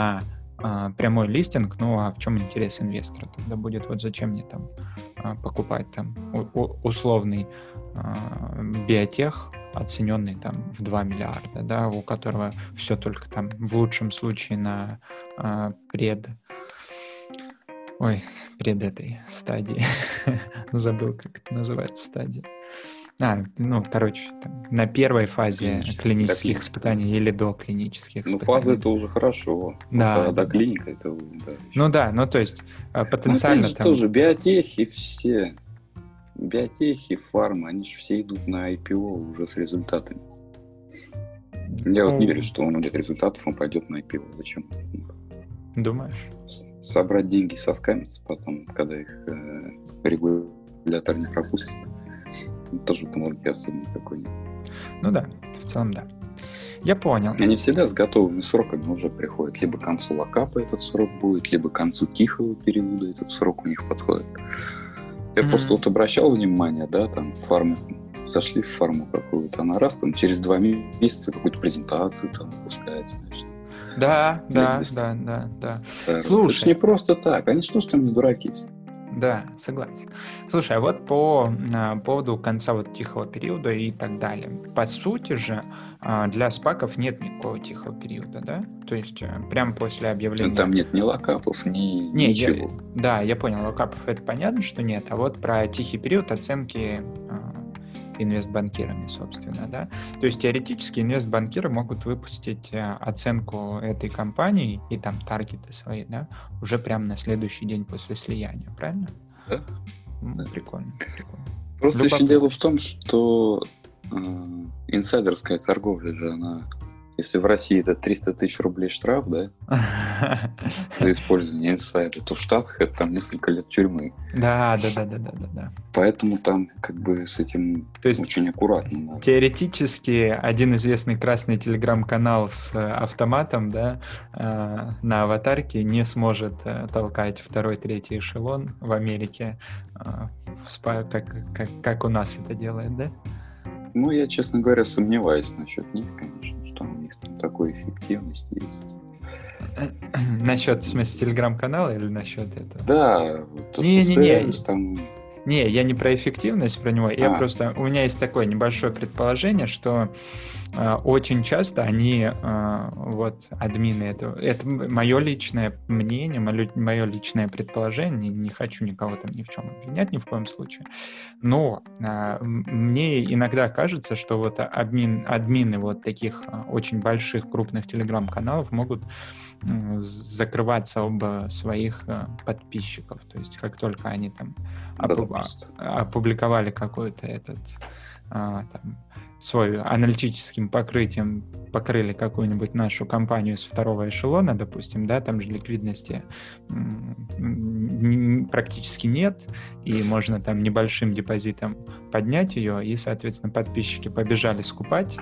а, прямой листинг, ну а в чем интерес инвестора? Тогда будет вот зачем мне там а, покупать там у, у, условный а, биотех, оцененный там в 2 миллиарда, да, у которого все только там в лучшем случае на а, пред ой, пред этой стадии. (laughs) Забыл, как это называется стадия. А, ну, короче, там, на первой фазе клинических испытаний или до клинических ну, испытаний. Ну, фаза это уже хорошо. Да. А до клиника это... Да, ну да, ну то есть а, потенциально ну, там... тоже биотехи все, биотехи, фарма, они же все идут на IPO уже с результатами. Я вот не верю, что он будет результатов, он пойдет на IPO. Зачем? Думаешь? Собрать деньги со скамец, потом, когда их э, регулятор не пропустит, тоже там логики особо никакой нет. Ну да, в целом да. Я понял. Они всегда с готовыми сроками уже приходят. Либо к концу локапа этот срок будет, либо к концу тихого периода этот срок у них подходит. Я mm-hmm. просто вот обращал внимание, да, там фарму, зашли в фарму какую-то, она раз там через два месяца какую-то презентацию там выпускает, значит. Да, да, да, да, да. Слушай. Это же не просто так, они что, что не дураки все. Да, согласен. Слушай, а вот по а, поводу конца вот тихого периода и так далее. По сути же, а, для спаков нет никакого тихого периода, да? То есть э, прямо после объявления... Там нет ни локапов, ни не, ничего. Я, да, я понял, локапов это понятно, что нет, а вот про тихий период оценки а, инвестбанкирами, собственно, да. То есть теоретически инвестбанкиры могут выпустить э, оценку этой компании и там таргеты свои, да, уже прямо на следующий день после слияния, правильно? Да. да. Прикольно, прикольно. Просто еще дело в том, что э, инсайдерская торговля же, она если в России это 300 тысяч рублей штраф, да, (laughs) за использование инсайда, то в Штатах это там несколько лет тюрьмы. Да, да, да, да, да, да. да. Поэтому там как бы с этим то есть, очень аккуратно. Надо. Теоретически один известный красный телеграм-канал с э, автоматом, да, э, на аватарке не сможет э, толкать второй, третий эшелон в Америке, как, как, как у нас это делает, да? Ну, я, честно говоря, сомневаюсь насчет них, конечно такой эффективность есть. Насчет, в смысле, телеграм-канала или насчет этого? Да, то, не, что не, сервис, не. там не, я не про эффективность про него. А. Я просто у меня есть такое небольшое предположение, что э, очень часто они э, вот админы это это мое личное мнение, мое, мое личное предположение. Не хочу никого там ни в чем обвинять ни в коем случае. Но э, мне иногда кажется, что вот админ админы вот таких очень больших крупных телеграм-каналов могут закрываться об своих э, подписчиков. То есть как только они там опу- опубликовали какой-то этот а, там, свой аналитическим покрытием покрыли какую-нибудь нашу компанию с второго эшелона, допустим, да, там же ликвидности практически нет, и можно там небольшим депозитом поднять ее, и, соответственно, подписчики побежали скупать,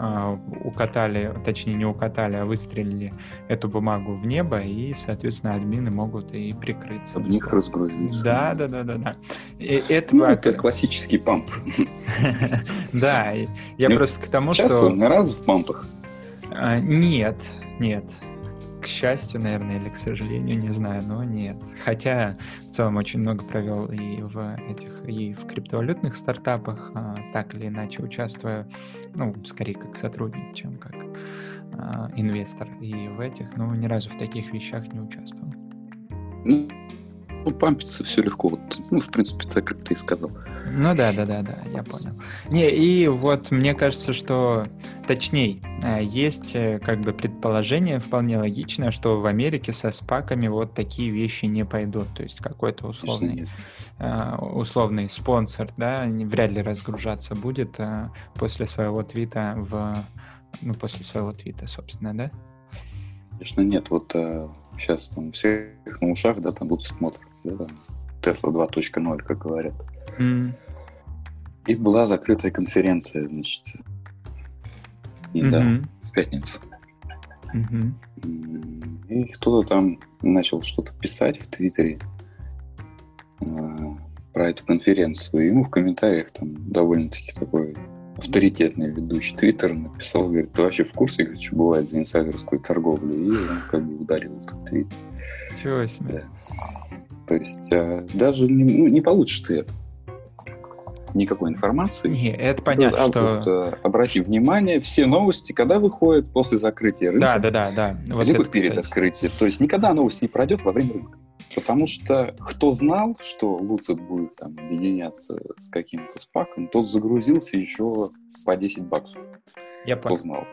а, укатали, точнее не укатали, а выстрелили эту бумагу в небо, и, соответственно, админы могут и прикрыться. Об них разгрузиться. Да, да, да, да, да. Это, ну, это классический памп. (laughs) Да, я ну, просто к тому, что... Часто, на раз в пампах? А, нет, нет. К счастью, наверное, или к сожалению, не знаю, но нет. Хотя в целом очень много провел и в этих, и в криптовалютных стартапах, а, так или иначе участвуя, ну, скорее как сотрудник, чем как а, инвестор. И в этих, но ни разу в таких вещах не участвовал. Ну, пампиться все легко. Вот, ну, в принципе, так, как ты и сказал. Ну да, да, да, да, я понял. Не, и вот мне кажется, что точнее, э, есть э, как бы предположение вполне логичное, что в Америке со спаками вот такие вещи не пойдут. То есть какой-то условный, э, условный спонсор, да, вряд ли разгружаться будет после своего твита в ну, после своего твита, собственно, да? Конечно, нет. Вот сейчас там всех на ушах, да, там будут смотры да, Tesla 2.0, как говорят. Mm. И была закрытая конференция, значит, и, mm-hmm. да, в пятницу. Mm-hmm. И кто-то там начал что-то писать в Твиттере э, про эту конференцию. И ему в комментариях там довольно-таки такой авторитетный ведущий Твиттера написал, говорит, ты вообще в курсе, говорит, что бывает за инсайдерскую торговлю? И он как бы ударил этот твит. Чего себе. Да. То есть э, даже не, ну, не получишь ты это никакой информации. Не, это понятно, а что... Вот, э, обрати внимание, все новости, когда выходят после закрытия рынка. Да, да, да, да. Вот либо это, перед кстати. открытием. То есть никогда новость не пройдет во время рынка. Потому что кто знал, что Луцит будет там объединяться с каким-то спаком, тот загрузился еще по 10 баксов. Я кто понял. знал.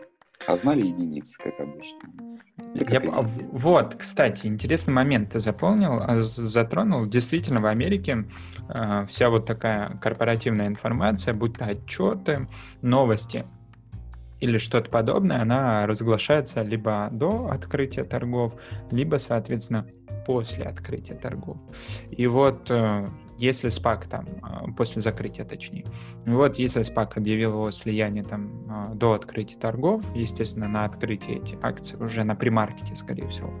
А знали единицы, как обычно. Я, вот, кстати, интересный момент ты заполнил, а, затронул. Действительно, в Америке э, вся вот такая корпоративная информация, будь то отчеты, новости, или что-то подобное, она разглашается либо до открытия торгов, либо, соответственно, после открытия торгов. И вот э, если SPAC там, э, после закрытия точнее, вот если SPAC объявил его слияние там э, до открытия торгов, естественно, на открытии эти акции уже на примаркете, скорее всего,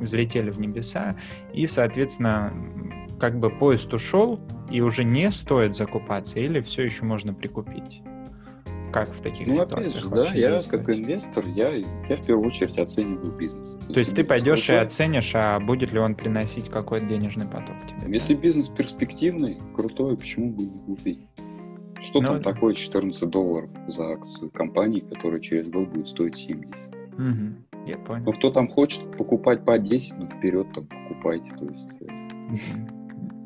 взлетели в небеса, и, соответственно, как бы поезд ушел, и уже не стоит закупаться, или все еще можно прикупить? Как в таких ну, ситуациях? опять же, да, я как инвестор, я, я в первую очередь оцениваю бизнес. То есть ты пойдешь крутой, и оценишь, а будет ли он приносить какой-то денежный поток тебе? Если бизнес перспективный, крутой, почему бы не купить? Что ну, там такое 14 долларов за акцию компании, которая через год будет стоить 70? Угу, я понял. Ну, кто там хочет покупать по 10, ну, вперед там покупайте. То есть,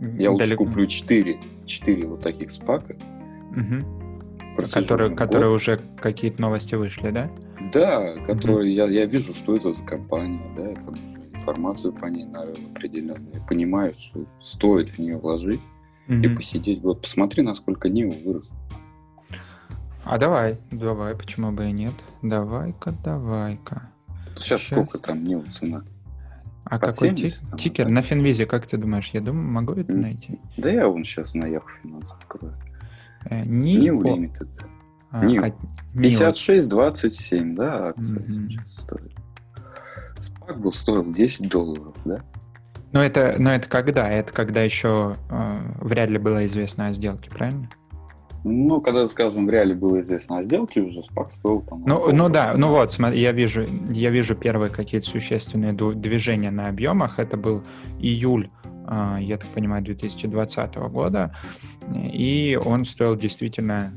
угу. Я лучше куплю 4, 4 вот таких спака, угу Которые, которые уже какие-то новости вышли, да? Да, которые mm-hmm. я, я вижу, что это за компания, да, я там уже информацию по ней наверное, определенную. Я понимаю, что стоит в нее вложить mm-hmm. и посидеть. Вот посмотри, насколько Нио вырос. А давай, давай, почему бы и нет? Давай-ка, давай-ка. Сейчас, Сейчас. сколько там Нио цена? А Под какой 70, тик- тикер? Да? На Финвизе, как ты думаешь? Я думаю, могу это найти? Да я вон сейчас на Яху Финанс открою. New Limited. New. 56,27, да, акция mm-hmm. сейчас стоит. Спак был стоил 10 долларов, да? Но это, но это когда? Это когда еще э, вряд ли было известно о сделке, правильно? Ну, когда, скажем, в реале было известно о сделке, уже спак стоил там... Ну, ну да, ну вот, смотри, я вижу, я вижу первые какие-то существенные движения на объемах. Это был июль а, я так понимаю, 2020 года, и он стоил действительно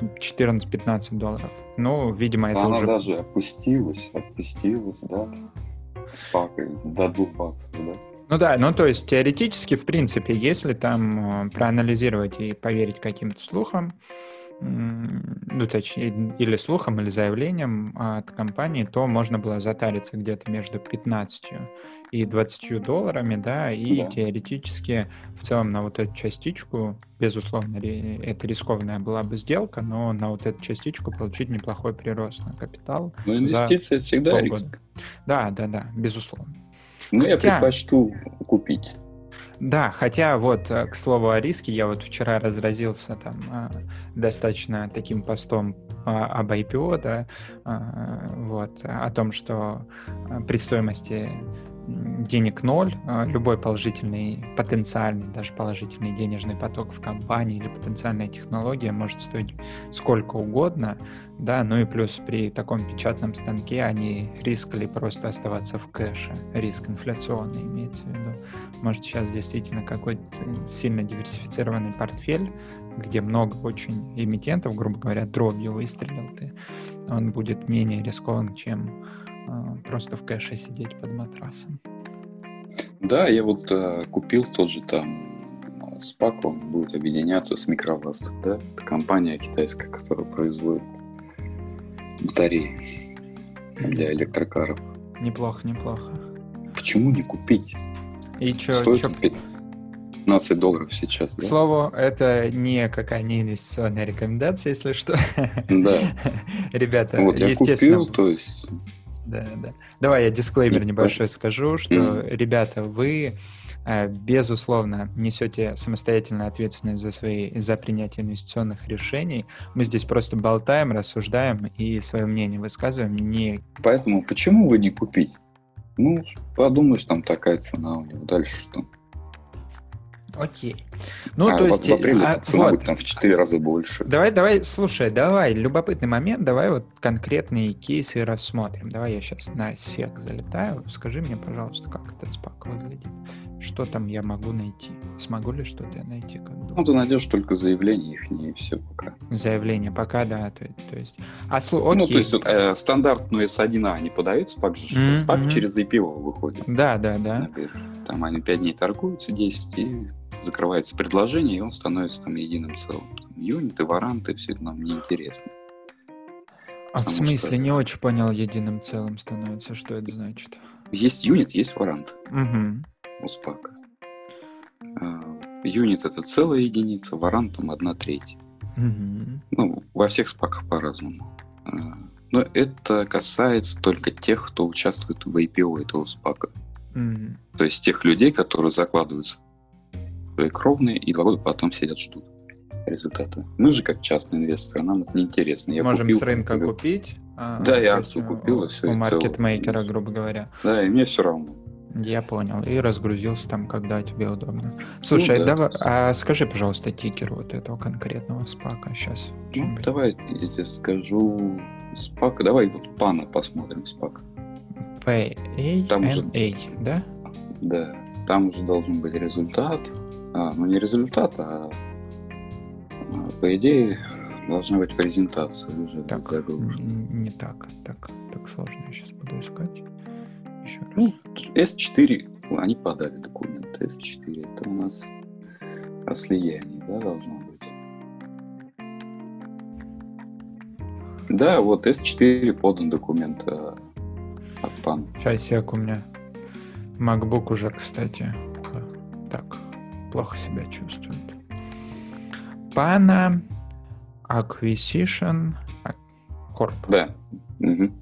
14-15 долларов. Ну, видимо, это Она уже... даже опустилась, опустилась, да, с пакой до 2 баксов, да? Ну да, ну то есть теоретически, в принципе, если там э, проанализировать и поверить каким-то слухам, ну, точнее, или слухом, или заявлением от компании, то можно было затариться где-то между 15 и 20 долларами, да, и да. теоретически в целом на вот эту частичку, безусловно, это рискованная была бы сделка, но на вот эту частичку получить неплохой прирост на капитал. Но инвестиции всегда полгода. риск. Да, да, да, безусловно. Ну, Хотя... я предпочту купить. Да, хотя вот, э, к слову о риске, я вот вчера разразился там а, достаточно таким постом а, об IPO, да, вот, о том, что при стоимости денег ноль, а, любой положительный, потенциальный, даже положительный денежный поток в компании или потенциальная технология может стоить сколько угодно, да, ну и плюс при таком печатном станке они рискали просто оставаться в кэше, риск инфляционный имеется в виду. Может сейчас действительно какой-то сильно диверсифицированный портфель, где много очень эмитентов, грубо говоря, дробью выстрелил ты, он будет менее рискован, чем просто в кэше сидеть под матрасом. Да, я вот э, купил тот же там спак, он будет объединяться с Microvast, да, это компания китайская, которая производит батареи для электрокаров. Неплохо, неплохо. Почему не купить? И что? Стоит чё... 15 долларов сейчас, К да? слову, это не какая не инвестиционная рекомендация, если что. Да. (laughs) Ребята, вот я естественно... купил, то есть да, да. Давай я дисклеймер небольшой скажу, что, ребята, вы э, безусловно, несете самостоятельную ответственность за свои за принятие инвестиционных решений. Мы здесь просто болтаем, рассуждаем и свое мнение высказываем. Не... Поэтому почему вы не купить? Ну, подумаешь, там такая цена у него, дальше что? Окей. Ну, а то есть... В апреле а, цена вот. будет там в 4 раза больше. Давай, давай, слушай, давай, любопытный момент, давай вот конкретные кейсы рассмотрим. Давай я сейчас на сек залетаю. Скажи мне, пожалуйста, как этот спак выглядит. Что там я могу найти? Смогу ли что-то я найти? Как ну, ты найдешь только заявления их, не все пока. Заявления пока, да, то, то есть... А, слу... Окей. Ну, то есть вот, э, стандартную S1 они подают спак же, mm-hmm. спак через IPO выходит. Да, да, да. Там они 5 дней торгуются, 10, и закрывается предложение, и он становится там единым целым. Там, юниты, варанты, все это нам неинтересно. А в смысле, что... не очень понял, единым целым становится, что это значит? Есть юнит, есть варант. Угу. У спака. Юнит это целая единица, варант там одна треть. Угу. Ну, во всех спаках по-разному. А, Но это касается только тех, кто участвует в IPO этого спака. Мгм. То есть тех людей, которые закладываются свои кровные и два года потом сидят ждут результаты. Мы же как частные инвесторы, нам это неинтересно. Я Можем купил, с рынка говорю, купить. а, Да, я акцию купил, и у- всё, У маркетмейкера, всё. грубо говоря. Да, и мне все равно. Я понял. И разгрузился там, когда тебе удобно. Слушай, да, давай, а скажи, пожалуйста, тикер вот этого конкретного спака сейчас. Ну, давай я тебе скажу спак. Давай вот пана посмотрим спак. Там уже- PANA, да? Да, там уже должен быть результат. А, ну не результат, а, а, по идее должна быть презентация уже Так, загружена. не так, так, так сложно. Я сейчас буду искать. Еще раз. Ну, S4, они подали документы. S4 это у нас о слиянии, да, должно быть. Да, вот S4 подан документ э, от пана. Сейчас, сек, у меня MacBook уже, кстати, так, плохо себя чувствует. Pana Acquisition а, Corp. Да. Мгм.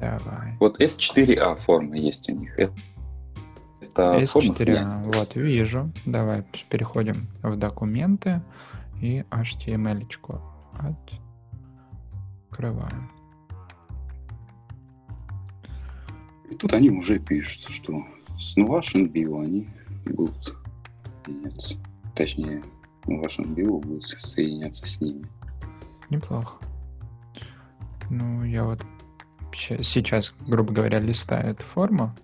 Давай. Вот S4A форма есть у них. Это, это форма слияния. S4, вот, вижу. Давай переходим в документы и HTML-очку открываем. И тут они уже пишут, что с Novation Bio они будут соединяться. Точнее, Novation Bio будет соединяться с ними. Неплохо. Ну, я вот сейчас, грубо говоря, листаю эту форму.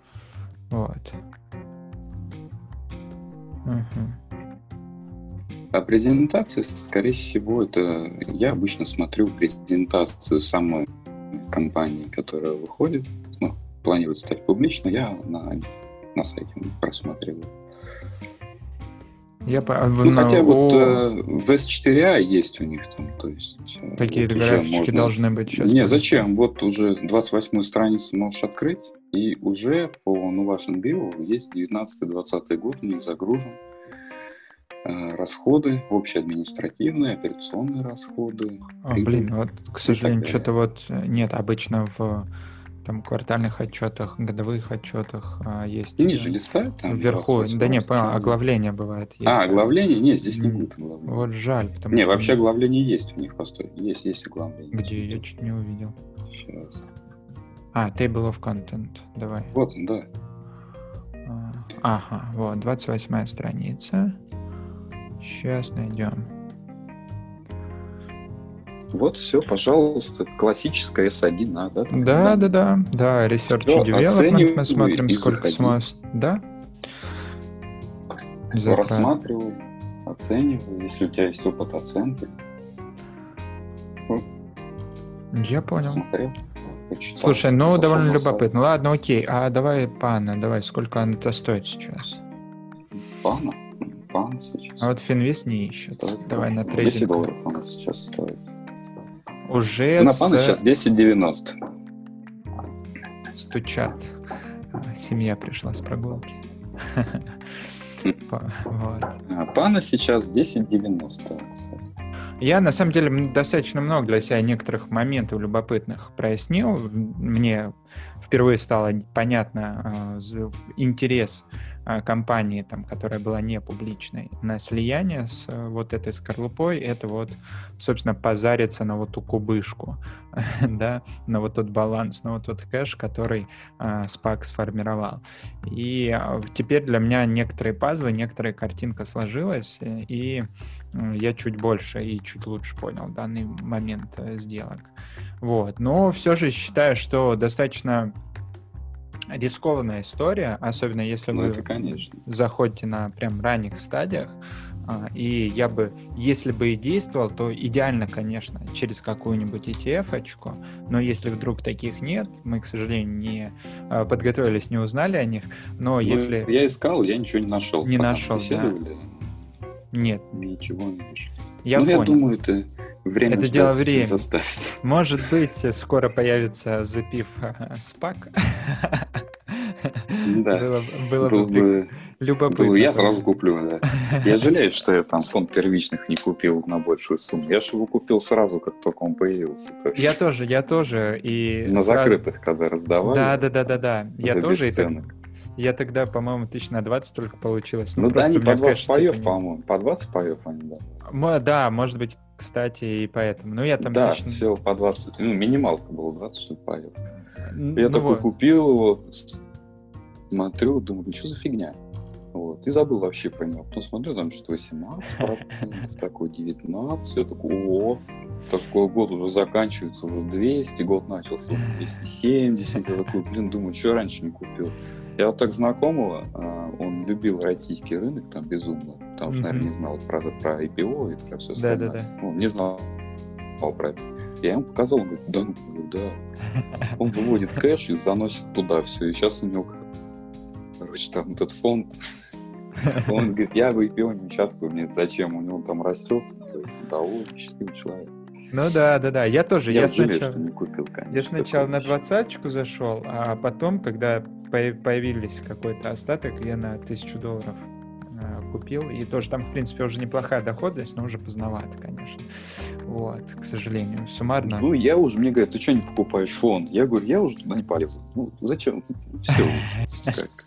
Вот. Мгм. А презентация, скорее всего, это я обычно смотрю презентацию самой компании, которая выходит, ну, планирует стать публичной, я на, на сайте просматриваю. Я по... Ну, в- хотя на- вот э, в S4A есть у них там, то есть... э, Какие-то вот уже графички можно- должны быть сейчас. Не, зачем? Вот уже 28-ю страницу можешь открыть, и уже по Novation Bio есть 19-20 год у них загружен. Э, Расходы, общеадминистративные, операционные расходы. А, блин, вот, к сожалению, что-то вот э, нет, обычно в там квартальных отчетах, годовых отчетах а, есть. Ниже э, листают там. Вверху, 28 да не, страница. оглавление бывает. Есть. А, оглавление? Нет, здесь не будет оглавления. Вот жаль, потому Не, что... вообще оглавление есть у них, постой. Есть, есть оглавление. Где я чуть не увидел. Сейчас. А, Table of Content, давай. Вот он, да. А, Ага, вот, 28 страница. Сейчас найдем. Вот все, пожалуйста, классическая S1, а, да? там, Да, да, да, да, Research и Development мы смотрим, сколько сможет. Да? Затрат. Рассматривай, оценивай, если у тебя есть опыт оценки. Я понял. Смотрел, почитал, Слушай, ну довольно сайт. любопытно. Ладно, окей. А давай пана, давай, сколько она-то стоит сейчас? Пана? Пан сейчас. А вот Финвиз не ищет. стоит Давай на 10 трейдинг. долларов у нас сейчас стоит. Уже На с- пана сейчас 10.90. стучат. Семья пришла с прогулки. (laughs) Вот. А пана сейчас 10.90. кстати. Я, на самом деле, достаточно много для себя некоторых моментов любопытных прояснил. Мне впервые стало понятно а, интерес компании, там, которая была не публичной, на слияние с а, вот этой скорлупой. Это вот, собственно, позариться на вот ту кубышку, (laughs) да, на вот тот баланс, на вот тот кэш, который а, SPAC сформировал. И а, теперь для меня некоторые пазлы, некоторая картинка сложилась, э, и э, я чуть больше и чуть лучше понял данный момент э, сделок. Вот. Но все же считаю, что достаточно рискованная история, особенно если Ну, вы это конечно. заходите на прям ранних стадиях. а, И я бы, если бы и действовал, то идеально, конечно, через какую-нибудь ETF-очку. Но если вдруг таких нет, мы, к сожалению, не а, подготовились, не узнали о них. Но Ну, если Я искал, я ничего не нашел. Не Потом нашел, да. нет, Ничего не нашел. я ну, понял. я думаю, это время Это дело времени. заставит. (laughs) Может быть, э, скоро появится запив спак. (laughs) Да. Было, было Был бы, бы Любопытно. Ну, я сразу куплю, да. (laughs) Я жалею, что я там фонд первичных не купил на большую сумму. Я же его купил сразу, как только он появился. То есть... Я тоже, я тоже. И на сразу... закрытых, когда раздавали. Да, да, да, да, да. Я тоже. И Я тогда, по-моему, тысяч на 20 только получилось. Ну, ну да, они по 20 паев, типа, по-моему. По 20 паев они, да. Да, может быть, кстати, и поэтому. Ну, я там Да, лично... всего по 20. Ну, минималка была 20 штук паев. Я ну, такой вот. купил его, смотрю, думаю, что за фигня? Вот. И забыл вообще про него. Потом смотрю, там что 18%, такой 19%, я такой, о, такой год уже заканчивается, уже 200, год начался, 270, я такой, блин, думаю, что раньше не купил. Я вот так знакомого, а, он любил российский рынок там безумно, потому что, наверное, не знал, правда, про IPO и про все остальное. Да, да, да. Ну, не знал про это. Я ему показал, он говорит, да ну, да. Он выводит кэш и заносит туда все. И сейчас у него, короче, там этот фонд Он говорит, я в IPO не участвую, нет, зачем? У него там растет, то есть довольно счастливый человек. Ну да, да, да. Я тоже. Я, я жалею, сначала, что не купил, конечно. Я сначала на двадцаточку зашел, а потом, когда появились какой-то остаток, я на тысячу долларов э, купил. И тоже там, в принципе, уже неплохая доходность, но уже поздновато, конечно. Вот, к сожалению, суммарно. Ну, я уже, мне говорят, ты что не покупаешь фонд? Я говорю, я уже туда не полезу. Ну, зачем? Все.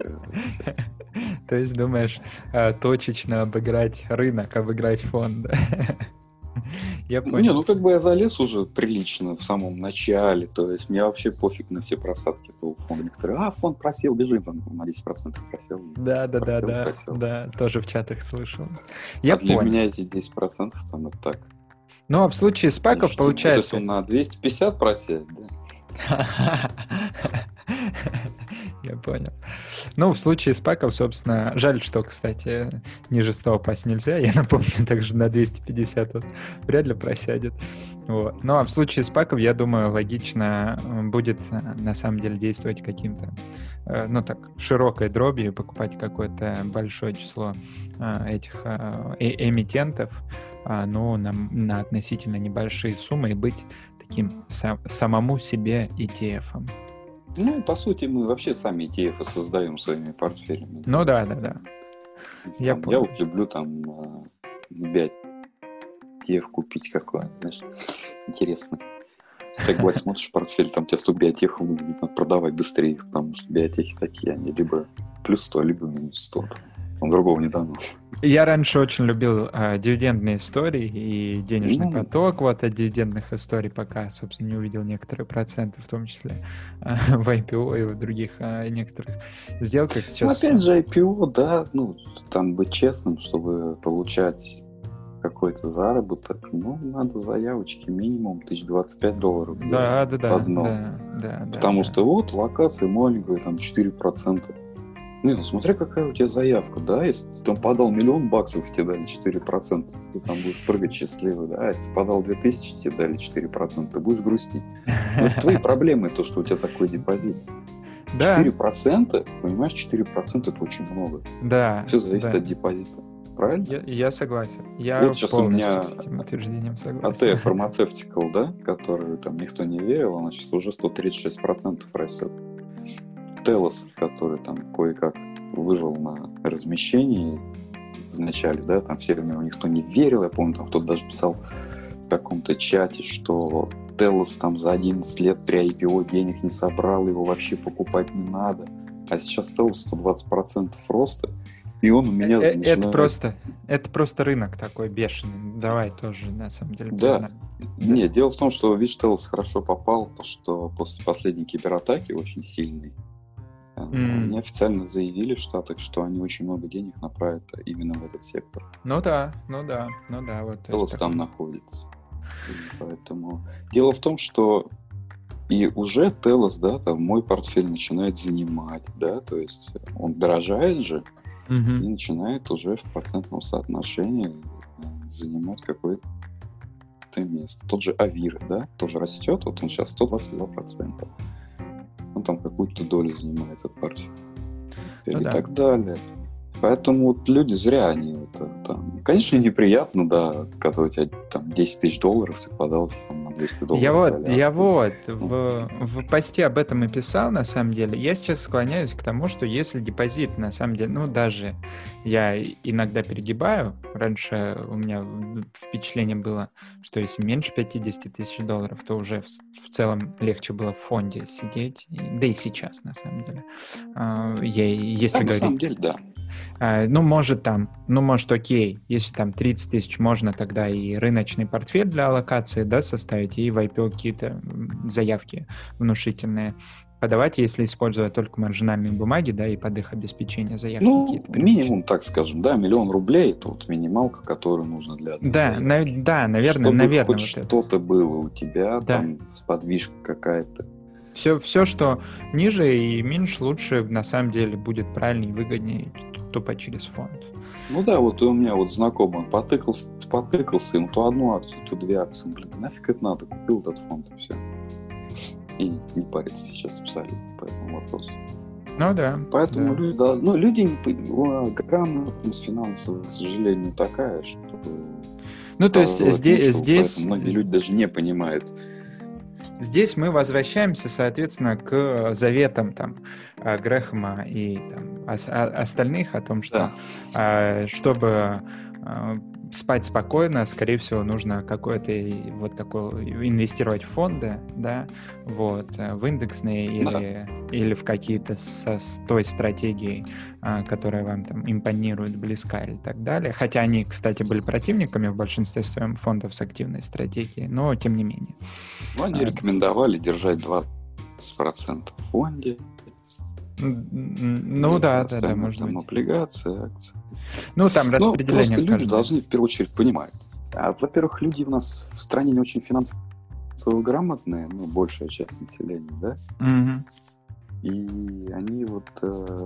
Э, (laughs) То есть думаешь э, точечно обыграть рынок, обыграть фонд. (laughs) (laughs) Я понял. Не, ну как бы я залез уже прилично в самом начале, то есть мне вообще пофиг на все просадки этого фонда. Некоторые, а, фонд просел, бежим там на 10% просел. Да, да, просел, да, да, просел. да, тоже в чатах слышал. Я а для меня эти 10% там это так. Ну, а в случае спайков Конечно, получается... То есть он на 250 просел, да? (laughs) Я понял. Ну, в случае с паком, собственно, жаль, что, кстати, ниже 100 упасть нельзя. Я напомню, также на 250 он вряд ли просядет. Вот. Ну, а в случае с паком, я думаю, логично э, будет э, на самом деле действовать каким-то, э, ну так, широкой дробью, покупать какое-то большое число этих эмитентов, ну, на, на относительно небольшие суммы и быть таким сам, самому себе ETF-ом. Ну, по сути, мы вообще сами ETF создаем своими портфелями. Ну да, да, да. Я, там, я вот люблю там взять ETF купить какой знаешь, интересно. Так бывает, смотришь портфель, там тебе 100 биотех надо продавать быстрее, потому что биотехи такие, они либо плюс 100, либо минус 100. Там другого не дано. Я раньше очень любил а, дивидендные истории и денежный ну, поток вот от дивидендных историй, пока, собственно, не увидел некоторые проценты, в том числе а, в IPO и в других а, некоторых сделках сейчас. Ну, опять же, IPO, да, ну, там быть честным, чтобы получать какой-то заработок, ну, надо заявочки минимум 1025 долларов. Да, да, да. Одно. Да, да, Потому да, что да. вот локация маленькая, там 4%. Не, ну смотри, какая у тебя заявка, да, если ты там подал миллион баксов, тебе дали 4%, ты там будешь прыгать счастливый, да, а если ты подал 2000, тебе дали 4%, ты будешь грустить. Но это (laughs) твои проблемы, то, что у тебя такой депозит. Да. 4%, понимаешь, 4% это очень много. Да. Все зависит да. от депозита. Правильно? Я, я согласен. Я вот сейчас у меня с этим утверждением согласен. АТ Pharmaceutical, да, который там никто не верил, она сейчас уже 136% растет. Телос, который там кое-как выжил на размещении в начале, да, там все в него никто не верил, я помню, там кто-то даже писал в каком-то чате, что Телос там за 11 лет при IPO денег не собрал, его вообще покупать не надо. А сейчас Телос 120% роста, и он у меня это, начинает... это просто это просто рынок такой бешеный. Давай тоже на самом деле. Да. да. Нет, дело в том, что Вич Телос хорошо попал, то что после последней кибератаки очень сильный Mm. Они официально заявили в Штатах, что они очень много денег направят именно в этот сектор. Ну да, ну да, ну да. Вот, Телос там так... находится. И поэтому дело в том, что и уже Телос, да, там мой портфель начинает занимать, да, то есть он дорожает же mm-hmm. и начинает уже в процентном соотношении э, занимать какое-то место. Тот же Авир, да, тоже растет, вот он сейчас 122% он там какую-то долю занимает от партии. Ну, и да. так далее. Поэтому вот люди зря они это, там, конечно, неприятно, да, когда у тебя там 10 тысяч долларов подал там, на 200 долларов. Я вот, я вот в, в посте об этом и писал, на самом деле. Я сейчас склоняюсь к тому, что если депозит, на самом деле, ну, даже я иногда перегибаю. Раньше у меня впечатление было, что если меньше 50 тысяч долларов, то уже в, в целом легче было в фонде сидеть. Да и сейчас, на самом деле. А, Я, если Да, на говорить самом деле, да. А, Ну, может там, ну, может, окей, если там 30 тысяч, можно тогда и рыночный портфель для аллокации, да, составить, и в IPO какие-то заявки внушительные подавать, если используя только маржинальные бумаги, да, и под их обеспечение заявки Ну, какие-то. минимум, так скажем, да, миллион рублей, это вот минималка, которая нужна для одной Да, заявки. на- да, наверное, Чтобы наверное, хоть вот это. что-то было у тебя, Да. там, сподвижка какая-то. Все, все, что ниже и меньше, лучше на самом деле будет правильнее и выгоднее тупо через фонд. Ну да, вот у меня вот знакомый, он потыкался, потыкался, ему то одну акцию, то две акции. Блин, нафиг это надо, купил этот фонд и все. И не париться сейчас абсолютно по этому вопросу. Ну да. Поэтому да. люди, да, ну, люди не грамотность финансовая, к сожалению, такая, что... Ну, то есть здесь, здесь, Многие люди даже не понимают. Здесь мы возвращаемся, соответственно, к заветам там э, Грэхэма и там, остальных о том, что э, чтобы э, спать спокойно, скорее всего, нужно какое-то вот такое инвестировать в фонды, да, вот, э, в индексные Да. или, или в какие-то со, с той стратегией, а, которая вам там импонирует, близка или так далее. Хотя они, кстати, были противниками в большинстве своем фондов с активной стратегией, но тем не менее. Ну, они А. рекомендовали держать 20% в фонде. Ну да, да, да, может там быть. облигации, акции. Ну там Ну, распределение. просто в люди должны в первую очередь понимать. А, во-первых, люди у нас в стране не очень финансово грамотные, ну, большая часть населения, да, Мгм. и они вот э,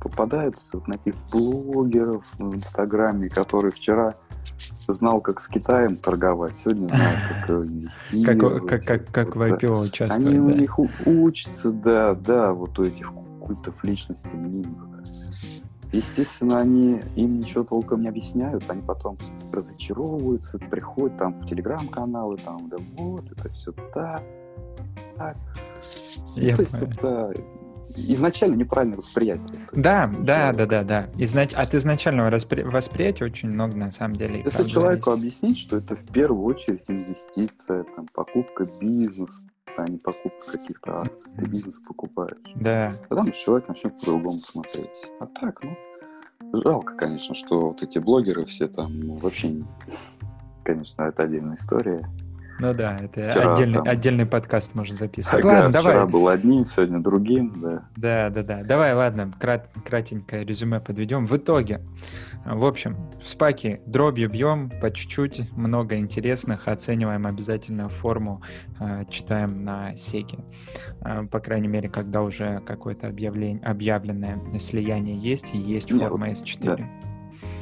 попадаются вот на таких блогеров в Инстаграме, который вчера знал, как с Китаем торговать, сегодня знает, (laughs) как э, Как, инвестировать. как, как, как в IPO Они участвуют, у да. них учатся, да, да, вот у этих культов личности мнимых. Естественно, они им ничего толком не объясняют, они потом разочаровываются, приходят там в телеграм-каналы, там, да вот, это все так, так. Ну, Я То есть это изначально неправильное восприятие. Есть Да, да, да, да, да. Изнач... От изначального распри- восприятия очень много на самом деле. Если правда человеку зависит. объяснить, что это в первую очередь инвестиция, там, покупка бизнеса, а не покупка каких-то акций, ты бизнес покупаешь. Да, Потому что человек начнет по-другому смотреть. А так, ну, жалко, конечно, что вот эти блогеры все там ну, вообще, не- конечно, это отдельная история. ну да, это Вчера отдельный, там- отдельный подкаст можно записывать. Ага, ладно, вчера давай. был одним, сегодня другим, да. Да, да, да. Давай, ладно, крат- кратенькое резюме подведем. В итоге, в общем, в спаке дробью бьем по чуть-чуть, много интересных, оцениваем обязательно форму, э, читаем на секе. Э, по крайней мере, когда уже какое-то объявление, объявленное слияние есть, и есть форма S4.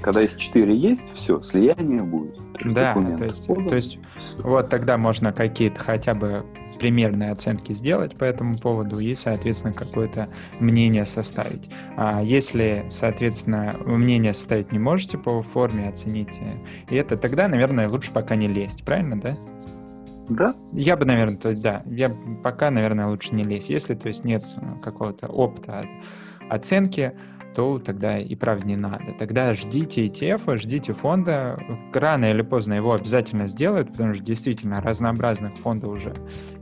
Когда есть 4 есть, все, слияние будет. Да, то есть, то есть. Вот тогда можно какие-то хотя бы примерные оценки сделать по этому поводу и, соответственно, какое-то мнение составить. А если, соответственно, мнение составить не можете по форме, оцените и это, тогда, наверное, лучше пока не лезть, правильно, да? Да, Я бы, наверное, то есть, да, я пока, наверное, лучше не лезть. Если, то есть, нет э, какого-то опыта оценки, то тогда и правда не надо. Тогда ждите ETF, ждите фонда. Рано или поздно его обязательно сделают, потому что действительно разнообразных фондов уже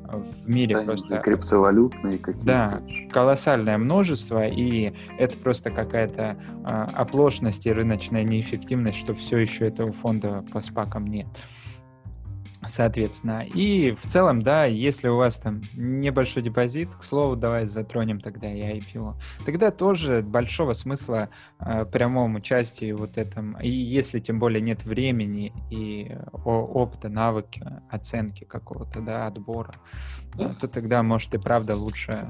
э, в мире да, просто криптовалютные какие-то. Да. колоссальное множество, и это просто какая-то а, оплошность и рыночная неэффективность, что все еще этого фонда по спакам нет. Соответственно, и в целом, да, если у вас там небольшой депозит, к слову, давай затронем тогда и IPO, тогда тоже большого смысла э, прямом участии вот этом, и если тем более нет времени и о- опыта, навыки, оценки какого-то, да, отбора, э, то тогда, может, и правда лучше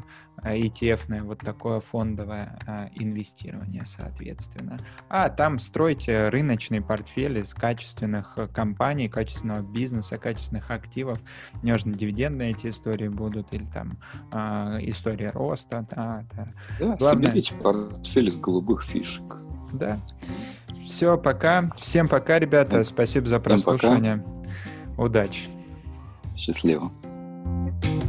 э, ETF-ное вот такое фондовое э, инвестирование, соответственно. А там стройте рыночный портфель из качественных э, компаний, качественного бизнеса, качественных активов. Неважно, дивидендные эти истории будут или там э, история роста. Да, да. Да, Главное- соберите портфель из голубых фишек. да. Все, пока. Всем пока, ребята. Спасибо за прослушивание. Удачи. Счастливо. thank you